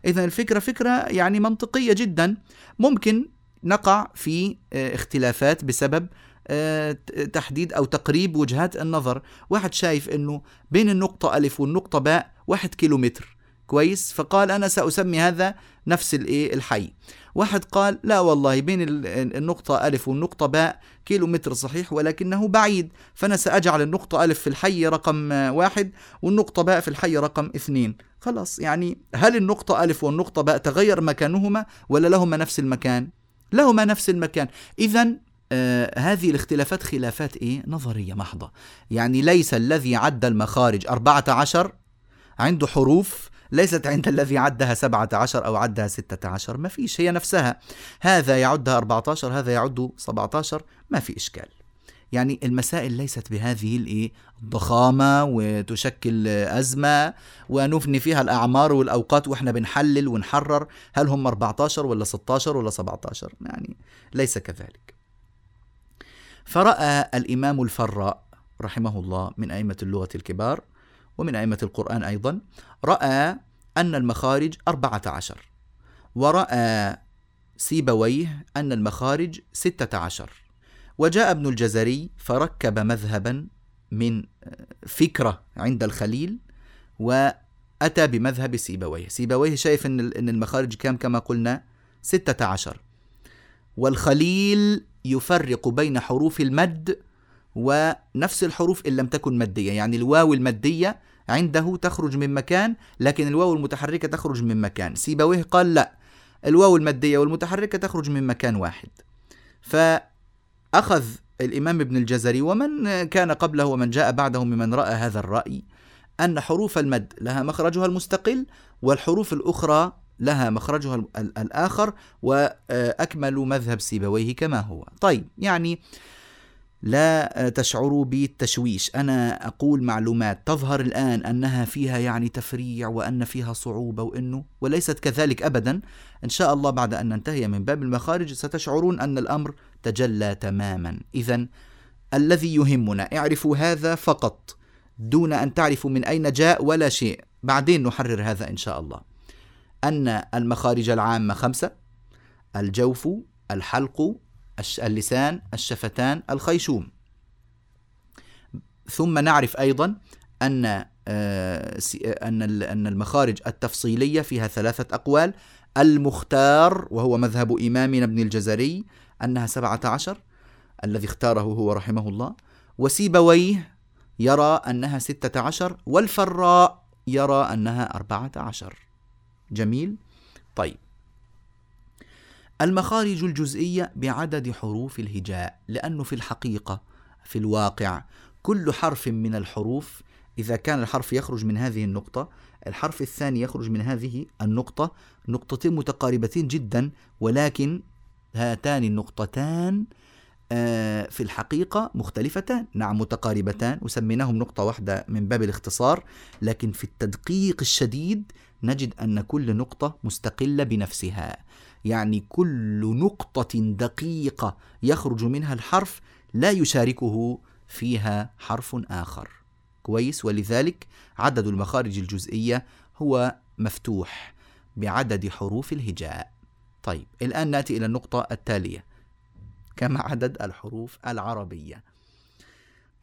إذا الفكرة فكرة يعني منطقية جدا. ممكن نقع في آه، اختلافات بسبب آه، تحديد أو تقريب وجهات النظر. واحد شايف أنه بين النقطة ألف والنقطة باء واحد كيلومتر. كويس؟ فقال أنا سأسمي هذا نفس الإيه؟ الحي. واحد قال لا والله بين النقطة ألف والنقطة باء كيلو متر صحيح ولكنه بعيد. فأنا سأجعل النقطة ألف في الحي رقم واحد والنقطة باء في الحي رقم اثنين. خلاص يعني هل النقطة ألف والنقطة باء تغير مكانهما ولا لهما نفس المكان؟ لهما نفس المكان. إذا آه هذه الاختلافات خلافات إيه؟ نظرية محضة. يعني ليس الذي عد المخارج أربعة عشر عنده حروف ليست عند الذي عدها سبعة عشر أو عدها ستة عشر ما فيش هي نفسها. هذا يعدها أربعة عشر هذا يعد سبعة عشر ما في إشكال. يعني المسائل ليست بهذه الإيه؟ الضخامة وتشكل أزمة ونفني فيها الأعمار والأوقات وإحنا بنحلل ونحرر. هل هم 14 ولا 16 ولا 17 يعني ليس كذلك. فرأى الإمام الفراء رحمه الله من أئمة اللغة الكبار ومن أئمة القرآن أيضا رأى أن المخارج أربعة عشر. ورأى سيبويه أن المخارج ستة عشر. وجاء ابن الجزري فركب مذهبا من فكرة عند الخليل وأتى بمذهب سيبويه. سيبويه شايف أن أن المخارج كام؟ كما قلنا ستة عشر. والخليل يفرق بين حروف المد ونفس الحروف إن لم تكن مادية يعني الواو المادية عنده تخرج من مكان لكن الواو المتحركة تخرج من مكان. سيبويه قال لا. الواو المادية والمتحركة تخرج من مكان واحد. فأخذ الإمام ابن الجزري ومن كان قبله ومن جاء بعده ممن رأى هذا الرأي أن حروف المد لها مخرجها المستقل والحروف الأخرى لها مخرجها الآخر وأكمل مذهب سيبويه كما هو. طيب يعني لا تشعروا بالتشويش. أنا أقول معلومات تظهر الآن أنها فيها يعني تفريع وأن فيها صعوبة وإنه وليست كذلك ابدا. إن شاء الله بعد أن ننتهي من باب المخارج ستشعرون أن الأمر تجلى تماما. اذا الذي يهمنا اعرفوا هذا فقط دون أن تعرفوا من أين جاء ولا شيء. بعدين نحرر هذا إن شاء الله. أن المخارج العامة خمسة الجوف الحلق اللسان الشفتان الخيشوم. ثم نعرف أيضا أن آه، أن أن المخارج التفصيلية فيها ثلاثة أقوال. المختار وهو مذهب إمامنا ابن الجزري أنها سبعة عشر الذي اختاره هو رحمه الله. وسيبويه يرى أنها ستة عشر والفراء يرى أنها أربعة عشر. جميل؟ طيب. المخارج الجزئية بعدد حروف الهجاء لأنه في الحقيقة في الواقع كل حرف من الحروف إذا كان الحرف يخرج من هذه النقطة الحرف الثاني يخرج من هذه النقطة نقطتين متقاربتين جدا ولكن هاتان النقطتان آه، في الحقيقة مختلفتان. نعم متقاربتان. وسميناهم نقطة واحدة من باب الاختصار لكن في التدقيق الشديد نجد أن كل نقطة مستقلة بنفسها. يعني كل نقطة دقيقة يخرج منها الحرف لا يشاركه فيها حرف آخر. كويس؟ ولذلك عدد المخارج الجزئية هو مفتوح بعدد حروف الهجاء. طيب الآن نأتي إلى النقطة التالية. كما عدد الحروف العربية؟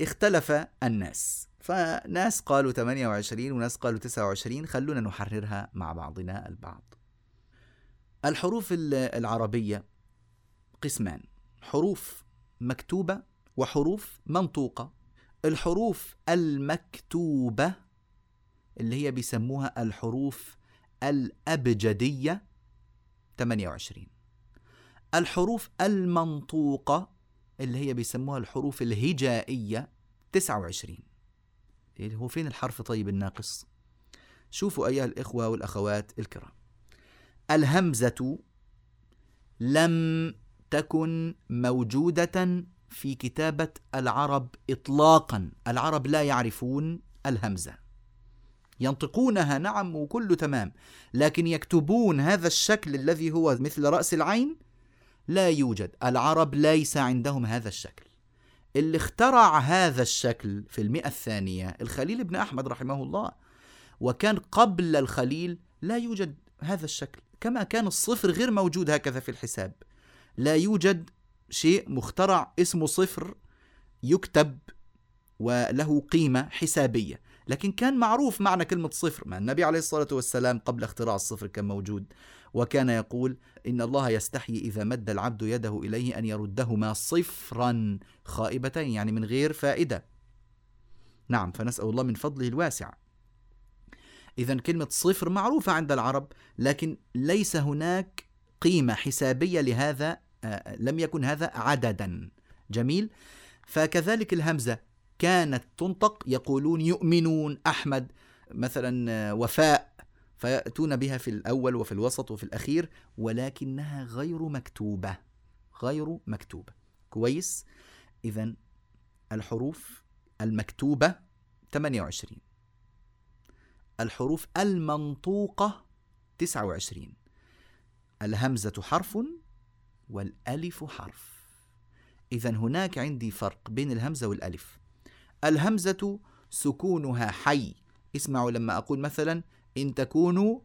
اختلف الناس. فناس قالوا 28 وناس قالوا 29 خلونا نحررها مع بعضنا البعض. الحروف العربية قسمان حروف مكتوبة وحروف منطوقة. الحروف المكتوبة اللي هي بيسموها الحروف الأبجدية 28 الحروف المنطوقة اللي هي بيسموها الحروف الهجائية 29 إيه هو فين الحرف طيب الناقص؟ شوفوا أيها الإخوة والأخوات الكرام. الهمزة لم تكن موجودة في كتابة العرب إطلاقا. العرب لا يعرفون الهمزة. ينطقونها نعم وكله تمام لكن يكتبون هذا الشكل الذي هو مثل رأس العين لا يوجد. العرب ليس عندهم هذا الشكل. اللي اخترع هذا الشكل في المئة الثانية الخليل بن أحمد رحمه الله وكان قبل الخليل لا يوجد هذا الشكل. كما كان الصفر غير موجود هكذا في الحساب. لا يوجد شيء مخترع اسمه صفر يكتب وله قيمة حسابية. لكن كان معروف معنى كلمة صفر ما النبي عليه الصلاة والسلام قبل اختراع الصفر كان موجود. وكان يقول إن الله يستحيي إذا مد العبد يده إليه أن يردهما صفرا خائبتين يعني من غير فائدة. نعم فنسأل الله من فضله الواسع. إذا كلمة صفر معروفة عند العرب لكن ليس هناك قيمة حسابية لهذا آه، لم يكن هذا عددا. جميل؟ فكذلك الهمزة كانت تنطق يقولون يؤمنون أحمد مثلا آه، وفاء فيأتون بها في الأول وفي الوسط وفي الأخير ولكنها غير مكتوبة. غير مكتوبة. كويس؟ إذا الحروف المكتوبة 28 الحروف المنطوقة 29 الهمزة حرف والألف حرف. إذا هناك عندي فرق بين الهمزة والألف. الهمزة سكونها حي. اسمعوا لما أقول مثلا إن تكونوا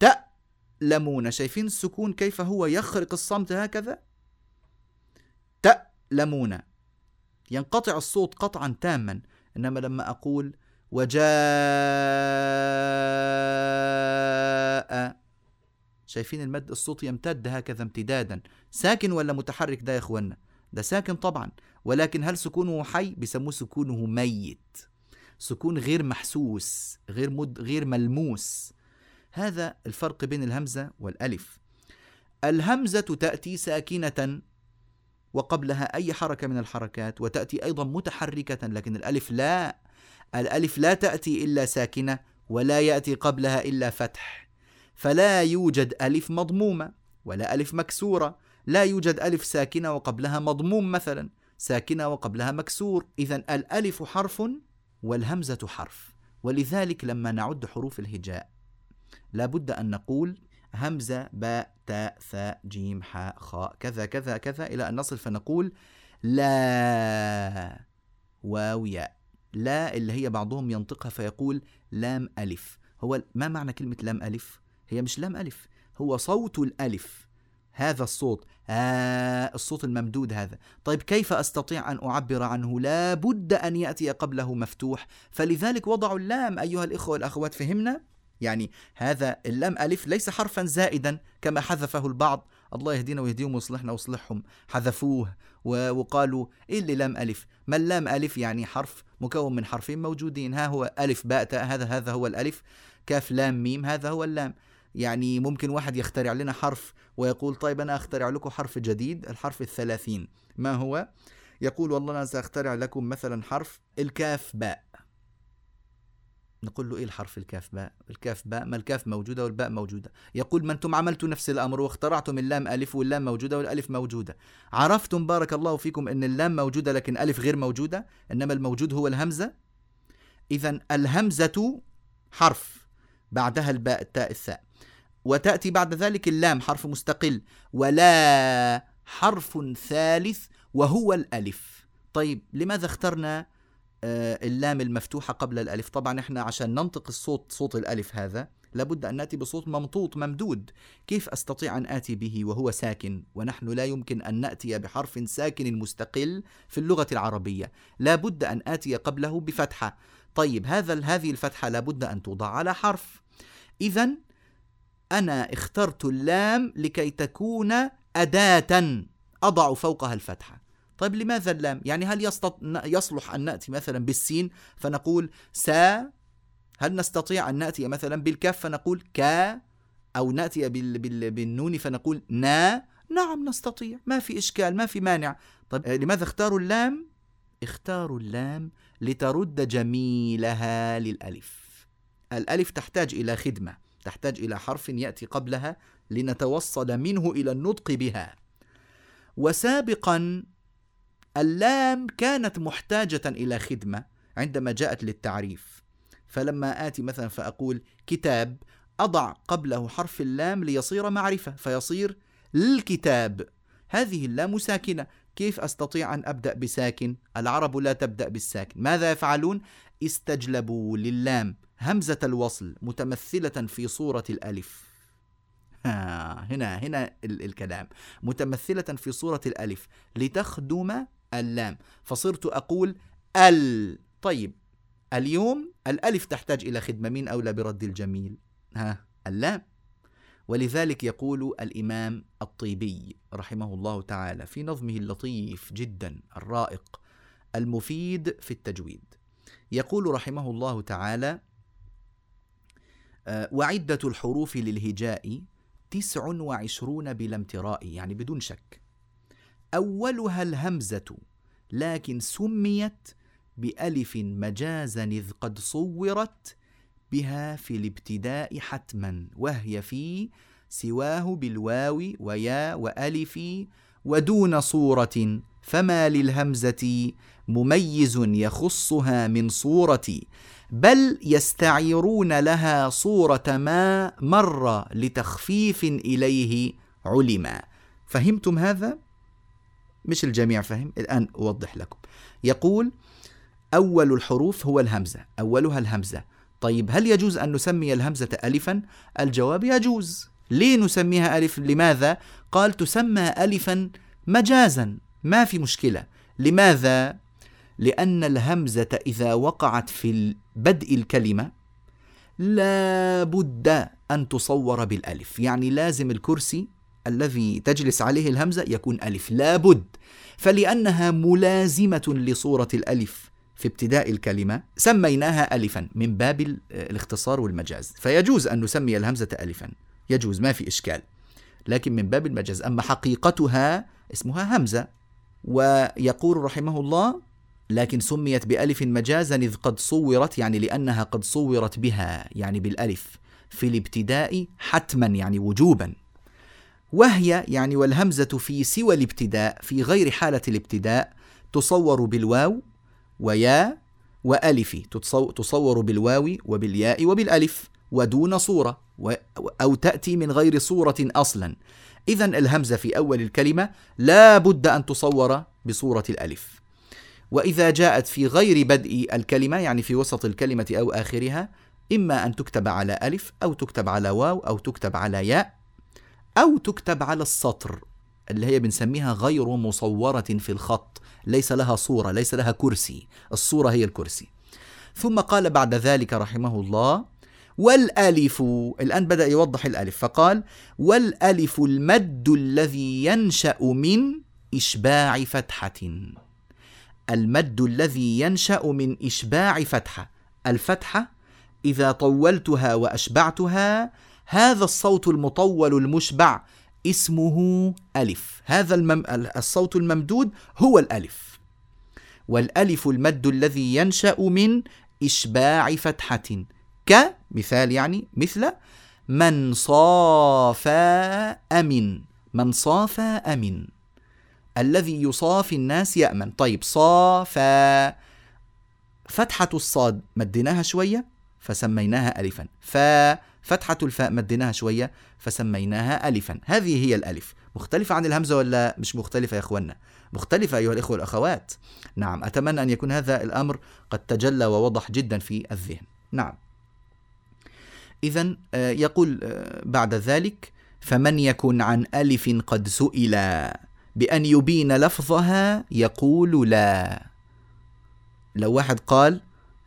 تألمون. شايفين السكون كيف هو يخرق الصمت هكذا؟ تألمون. ينقطع الصوت قطعا تاما. إنما لما أقول وجاء. شايفين المد الصوت يمتد هكذا امتدادا. ساكن ولا متحرك ده يا إخوانا؟ ده ساكن طبعا. ولكن هل سكونه حي؟ بيسموه سكونه ميت. سكون غير محسوس غير مد غير ملموس. هذا الفرق بين الهمزة والألف. الهمزة تأتي ساكنة وقبلها أي حركة من الحركات وتأتي أيضا متحركة لكن الألف لا. الألف لا تأتي إلا ساكنة ولا يأتي قبلها إلا فتح. فلا يوجد ألف مضمومة ولا ألف مكسورة. لا يوجد ألف ساكنة وقبلها مضموم مثلا. ساكنة وقبلها مكسور. إذا الألف حرف والهمزة حرف. ولذلك لما نعد حروف الهجاء لابد أن نقول همزة باء تاء ثاء جيم حاء خاء كذا كذا كذا إلى أن نصل فنقول لا واو ياء. لا اللي هي بعضهم ينطقها فيقول لام ألف. هو ما معنى كلمة لام ألف؟ هي مش لام ألف هو صوت الألف. هذا الصوت. آه الصوت الممدود هذا. طيب كيف أستطيع أن أعبر عنه؟ لا بد أن يأتي قبله مفتوح. فلذلك وضعوا اللام أيها الإخوة والأخوات فهمنا؟ يعني هذا اللام ألف ليس حرفا زائدا كما حذفه البعض. الله يهدينا ويهديهم ويصلحنا ويصلحهم. حذفوه وقالوا إيه اللي لام ألف؟ ما اللام ألف يعني حرف مكون من حرفين موجودين. ها هو ألف باء تاء هذا هذا هو الألف. كاف لام ميم هذا هو اللام. يعني ممكن واحد يخترع لنا حرف ويقول طيب أنا أخترع لكم حرف جديد الحرف الثلاثين. ما هو؟ يقول والله أنا سأخترع لكم مثلا حرف الكاف باء. نقول له إيه الحرف الكاف باء؟ الكاف باء ما الكاف موجودة والباء موجودة. يقول ما أنتم عملتوا نفس الأمر واخترعتم اللام ألف واللام موجودة والألف موجودة. عرفتم بارك الله فيكم إن اللام موجودة لكن ألف غير موجودة؟ إنما الموجود هو الهمزة. اذا الهمزة حرف بعدها الباء التاء الثاء. وتأتي بعد ذلك اللام حرف مستقل. ولا حرف ثالث وهو الألف. طيب لماذا اخترنا اللام المفتوحة قبل الألف. طبعا إحنا عشان ننطق الصوت صوت الألف هذا لابد أن نأتي بصوت ممطوط ممدود. كيف أستطيع أن آتي به وهو ساكن؟ ونحن لا يمكن أن نأتي بحرف ساكن مستقل في اللغة العربية. لابد أن آتي قبله بفتحة. طيب هذا هذه الفتحة لابد أن توضع على حرف. إذا أنا اخترت اللام لكي تكون أداة أضع فوقها الفتحة. طيب لماذا اللام؟ يعني هل يصلح أن نأتي مثلا بالسين فنقول سا هل نستطيع أن نأتي مثلا بالكاف فنقول كا أو نأتي بال بال بالنون فنقول نا نعم نستطيع ما في إشكال ما في مانع طيب لماذا اختاروا اللام؟ اختاروا اللام لترد جميلها للألف الألف تحتاج إلى خدمة تحتاج إلى حرف يأتي قبلها لنتوصل منه إلى النطق بها وسابقا اللام كانت محتاجة إلى خدمة عندما جاءت للتعريف. فلما آتي مثلا فأقول كتاب أضع قبله حرف اللام ليصير معرفة فيصير الكتاب. هذه اللام ساكنة. كيف أستطيع أن أبدأ بساكن؟ العرب لا تبدأ بالساكن. ماذا يفعلون؟ استجلبوا للام همزة الوصل متمثلة في صورة الألف. هنا هنا الكلام. متمثلة في صورة الألف. لتخدم اللام. فصرت أقول ال. طيب اليوم الألف تحتاج إلى خدمة مين أولى برد الجميل؟ ها اللام. ولذلك يقول الإمام الطيبي رحمه الله تعالى في نظمه اللطيف جدا الرائق المفيد في التجويد. يقول رحمه الله تعالى آه، وعدة الحروف للهجاء تسع وعشرون بلا امتراء يعني بدون شك. أولها الهمزة لكن سميت بألف مجازا إذ قد صورت بها في الابتداء حتما وهي في سواه بالواو ويا وألف ودون صورة فما للهمزة مميز يخصها من صورة بل يستعيرون لها صورة ما مر لتخفيف إليه علما فهمتم هذا؟ مش الجميع فهم الآن أوضح لكم يقول أول الحروف هو الهمزة أولها الهمزة طيب هل يجوز أن نسمي الهمزة ألفا؟ الجواب يجوز ليه نسميها ألف؟ لماذا؟ قال تسمى ألفا مجازا ما في مشكلة لماذا؟ لأن الهمزة إذا وقعت في بدء الكلمة لا بد أن تصور بالألف يعني لازم الكرسي الذي تجلس عليه الهمزة يكون ألف. لا بد فلأنها ملازمة لصورة الألف في ابتداء الكلمة سميناها ألفا من باب الاختصار والمجاز. فيجوز أن نسمي الهمزة ألفا. يجوز ما في إشكال. لكن من باب المجاز. أما حقيقتها اسمها همزة. ويقول رحمه الله لكن سميت بألف مجازا إذ قد صورت يعني لأنها قد صورت بها يعني بالألف في الابتداء حتما يعني وجوبا. وهي يعني والهمزة في سوى الابتداء في غير حالة الابتداء تصور بالواو ويا وألف تصور بالواو وبالياء وبالألف ودون صورة أو تأتي من غير صورة أصلا. إذا الهمزة في أول الكلمة لا بد أن تصور بصورة الألف. وإذا جاءت في غير بدء الكلمة يعني في وسط الكلمة أو آخرها إما أن تكتب على ألف أو تكتب على واو أو تكتب على ياء أو تكتب على السطر اللي هي بنسميها غير مصورة في الخط ليس لها صورة ليس لها كرسي الصورة هي الكرسي. ثم قال بعد ذلك رحمه الله والألف الآن بدأ يوضح الألف فقال والألف المد الذي ينشأ من إشباع فتحة. المد الذي ينشأ من إشباع فتحة. الفتحة إذا طولتها وأشبعتها هذا الصوت المطول المشبع اسمه ألف. هذا المم... الصوت الممدود هو الألف. والألف المد الذي ينشأ من إشباع فتحة. كمثال يعني مثل من صافى أمن. من صافى أمن. الذي يصافي الناس يأمن. طيب صافى فتحة الصاد. مديناها شوية فسميناها ألفا. ففتحة الفاء مديناها شوية فسميناها ألفا. هذه هي الألف. مختلفة عن الهمزة ولا مش مختلفة يا إخوانا مختلفة أيها الإخوة والأخوات. نعم أتمنى أن يكون هذا الأمر قد تجلى ووضح جدا في الذهن. نعم. إذا آه، يقول آه، بعد ذلك فمن يكن عن ألف قد سئل؟ بأن يبين لفظها يقول لا. لو واحد قال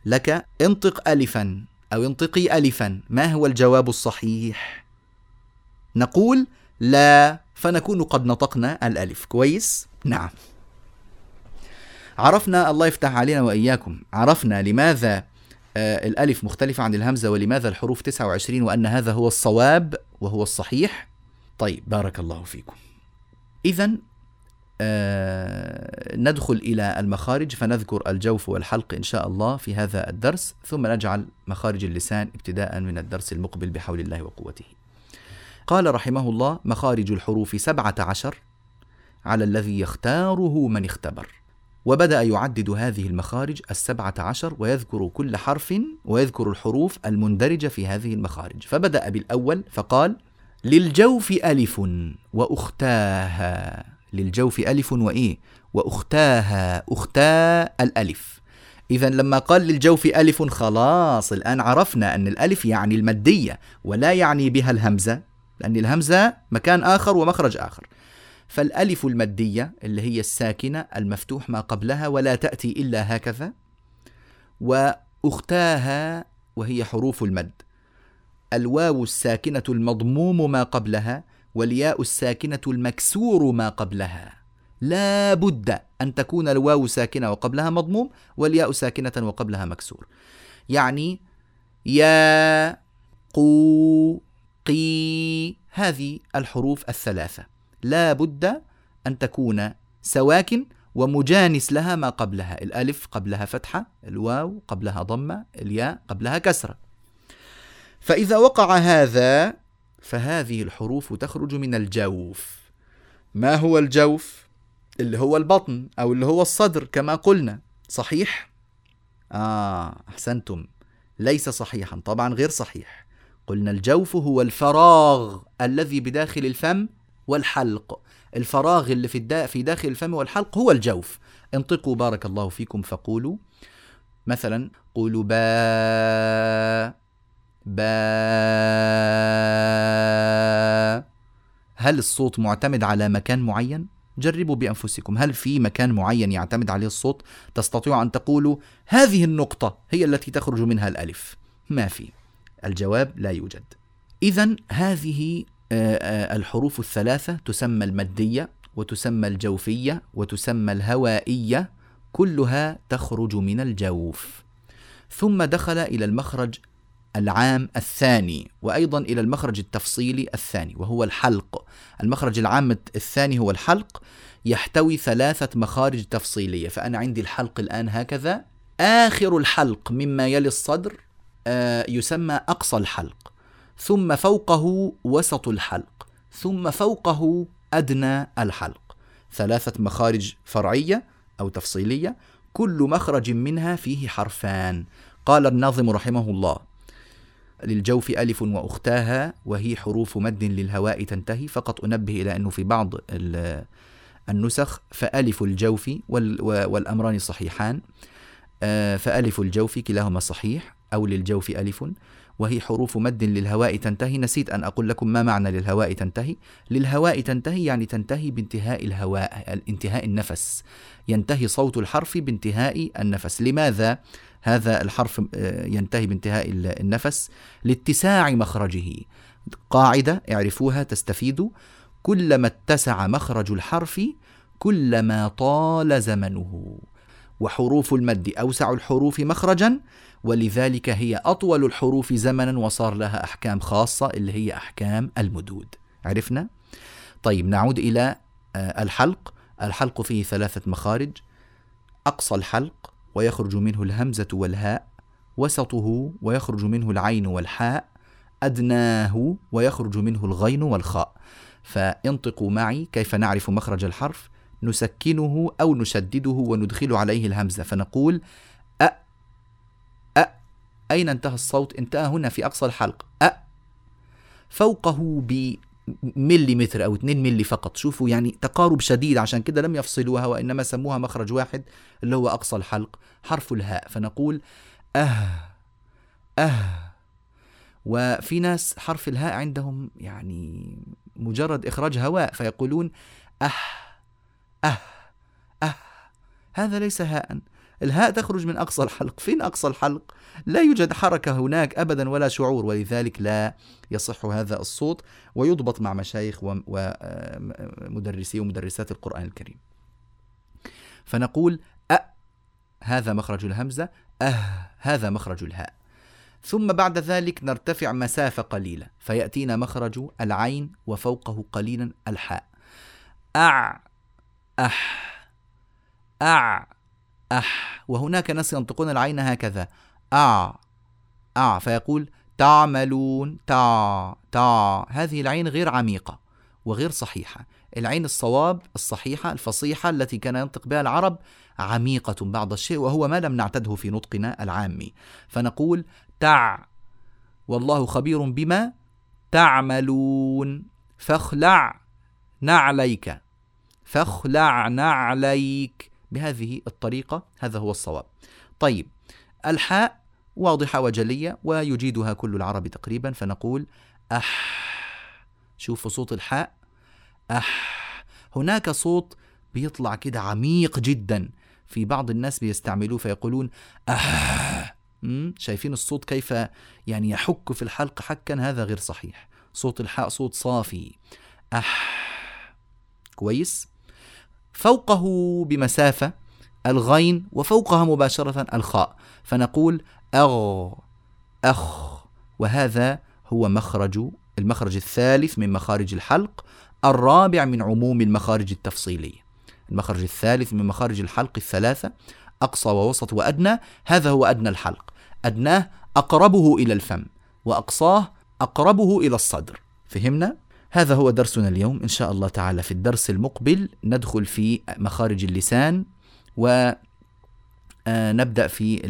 لك انطق ألفا. أو انطقي ألفا. ما هو الجواب الصحيح؟ نقول لا فنكون قد نطقنا الألف. كويس؟ نعم. عرفنا الله يفتح علينا وإياكم. عرفنا لماذا آه الألف مختلفة عن الهمزة ولماذا الحروف 29 وأن هذا هو الصواب وهو الصحيح؟ طيب بارك الله فيكم. إذا آه ندخل إلى المخارج فنذكر الجوف والحلق إن شاء الله في هذا الدرس ثم نجعل مخارج اللسان ابتداء من الدرس المقبل بحول الله وقوته. قال رحمه الله مخارج الحروف سبعة عشر على الذي يختاره من اختبر. وبدأ يعدد هذه المخارج السبعة عشر ويذكر كل حرف ويذكر الحروف المندرجة في هذه المخارج. فبدأ بالأول فقال للجوف ألف وأختاها. للجوف ألف وإيه؟ وأختاها أختا الألف. إذا لما قال للجوف ألف خلاص الآن عرفنا أن الألف يعني المادية ولا يعني بها الهمزة لأن الهمزة مكان آخر ومخرج آخر. فالألف المادية اللي هي الساكنة المفتوح ما قبلها ولا تأتي إلا هكذا. وأختاها وهي حروف المد. الواو الساكنة المضموم ما قبلها والياء الساكنة المكسور ما قبلها. لا بد أن تكون الواو ساكنة وقبلها مضموم والياء ساكنة وقبلها مكسور. يعني يا قو قي هذه الحروف الثلاثة. لا بد أن تكون سواكن ومجانس لها ما قبلها. الألف قبلها فتحة الواو قبلها ضمة الياء قبلها كسرة. فإذا وقع هذا فهذه الحروف تخرج من الجوف. ما هو الجوف؟ اللي هو البطن أو اللي هو الصدر كما قلنا. صحيح؟ آه أحسنتم. ليس صحيحا طبعا غير صحيح. قلنا الجوف هو الفراغ الذي بداخل الفم والحلق. الفراغ اللي في في داخل الفم والحلق هو الجوف. انطقوا بارك الله فيكم فقولوا. مثلا قولوا با با هل الصوت معتمد على مكان معين؟ جربوا بأنفسكم هل في مكان معين يعتمد عليه الصوت؟ تستطيع أن تقولوا هذه النقطة هي التي تخرج منها الألف. ما في. الجواب لا يوجد. إذا هذه آه، آه، الحروف الثلاثة تسمى المادية وتسمى الجوفية وتسمى الهوائية كلها تخرج من الجوف. ثم دخل إلى المخرج العام الثاني وأيضا إلى المخرج التفصيلي الثاني وهو الحلق. المخرج العام الثاني هو الحلق يحتوي ثلاثة مخارج تفصيلية. فأنا عندي الحلق الآن هكذا. آخر الحلق مما يلي الصدر آه، يسمى أقصى الحلق. ثم فوقه وسط الحلق. ثم فوقه أدنى الحلق. ثلاثة مخارج فرعية أو تفصيلية كل مخرج منها فيه حرفان. قال الناظم رحمه الله للجوف ألف وأختاها وهي حروف مد للهواء تنتهي فقط أنبه إلى أنه في بعض النسخ فألف الجوف والأمران صحيحان. آه، فألف الجوف كلاهما صحيح أو للجوف ألف وهي حروف مد للهواء تنتهي. نسيت أن أقول لكم ما معنى للهواء تنتهي. للهواء تنتهي يعني تنتهي بانتهاء الهواء انتهاء النفس. ينتهي صوت الحرف بانتهاء النفس. لماذا؟ هذا الحرف آه، ينتهي بانتهاء النفس لاتساع مخرجه. قاعدة اعرفوها تستفيدوا. كلما اتسع مخرج الحرف كلما طال زمنه. وحروف المد أوسع الحروف مخرجا. ولذلك هي أطول الحروف زمنا وصار لها أحكام خاصة اللي هي أحكام المدود. عرفنا؟ طيب نعود إلى آه، الحلق. الحلق فيه ثلاثة مخارج. أقصى الحلق ويخرج منه الهمزة والهاء وسطه ويخرج منه العين والحاء أدناه ويخرج منه الغين والخاء. فانطقوا معي كيف نعرف مخرج الحرف نسكنه أو نشدده وندخل عليه الهمزة. فنقول أ أ. أين انتهى الصوت؟ انتهى هنا في أقصى الحلق. أ. فوقه بمليمتر أو 2 ملي فقط. شوفوا يعني تقارب شديد عشان كده لم يفصلوها وإنما سموها مخرج واحد اللي هو أقصى الحلق حرف الهاء. فنقول أه أه. وفي ناس حرف الهاء عندهم يعني مجرد إخراج هواء فيقولون أه أه أه. هذا ليس هاء. الهاء تخرج من أقصى الحلق. فين أقصى الحلق؟ لا يوجد حركة هناك أبدا ولا شعور ولذلك لا يصح هذا الصوت ويضبط مع مشايخ ومدرسي ومدرسات القرآن الكريم. فنقول أ هذا مخرج الهمزة أه هذا مخرج الهاء. ثم بعد ذلك نرتفع مسافة قليلة فيأتينا مخرج العين وفوقه قليلا الحاء. أع أح أع أح وهناك ناس ينطقون العين هكذا. أع أع فيقول تعملون تع تع هذه العين غير عميقة وغير صحيحة. العين الصواب الصحيحة الفصيحة التي كان ينطق بها العرب عميقة بعض الشيء وهو ما لم نعتده في نطقنا العامي. فنقول تع. والله خبير بما تعملون. فاخلع نعليك. فاخلع نعليك. بهذه الطريقة هذا هو الصواب. طيب الحاء واضحة وجلية ويجيدها كل العرب تقريبا فنقول أح. شوفوا صوت الحاء. أح. هناك صوت بيطلع كده عميق جدا. في بعض الناس بيستعملوه فيقولون أح. شايفين الصوت كيف يعني يحك في الحلق حكا؟ هذا غير صحيح. صوت الحاء صوت صافي. أح. كويس؟ فوقه بمسافة الغين وفوقها مباشرة الخاء. فنقول أغ أخ. وهذا هو مخرج المخرج الثالث من مخارج الحلق الرابع من عموم المخارج التفصيلية المخرج الثالث من مخارج الحلق الثلاثة أقصى ووسط وأدنى هذا هو أدنى الحلق. أدناه أقربه إلى الفم وأقصاه أقربه إلى الصدر. فهمنا؟ هذا هو درسنا اليوم. إن شاء الله تعالى في الدرس المقبل ندخل في مخارج اللسان و آه، نبدأ في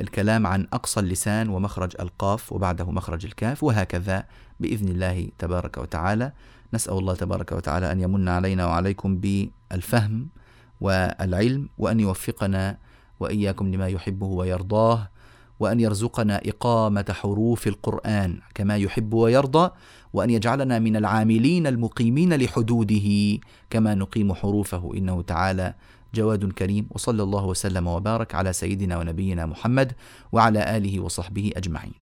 الكلام عن أقصى اللسان ومخرج القاف وبعده مخرج الكاف وهكذا بإذن الله تبارك وتعالى. نسأل الله تبارك وتعالى أن يمن علينا وعليكم بالفهم والعلم وأن يوفقنا وإياكم لما يحبه ويرضاه. وأن يرزقنا إقامة حروف القرآن كما يحب ويرضى وأن يجعلنا من العاملين المقيمين لحدوده كما نقيم حروفه. إنه تعالى جواد كريم وصلى الله وسلم وبارك على سيدنا ونبينا محمد وعلى آله وصحبه أجمعين.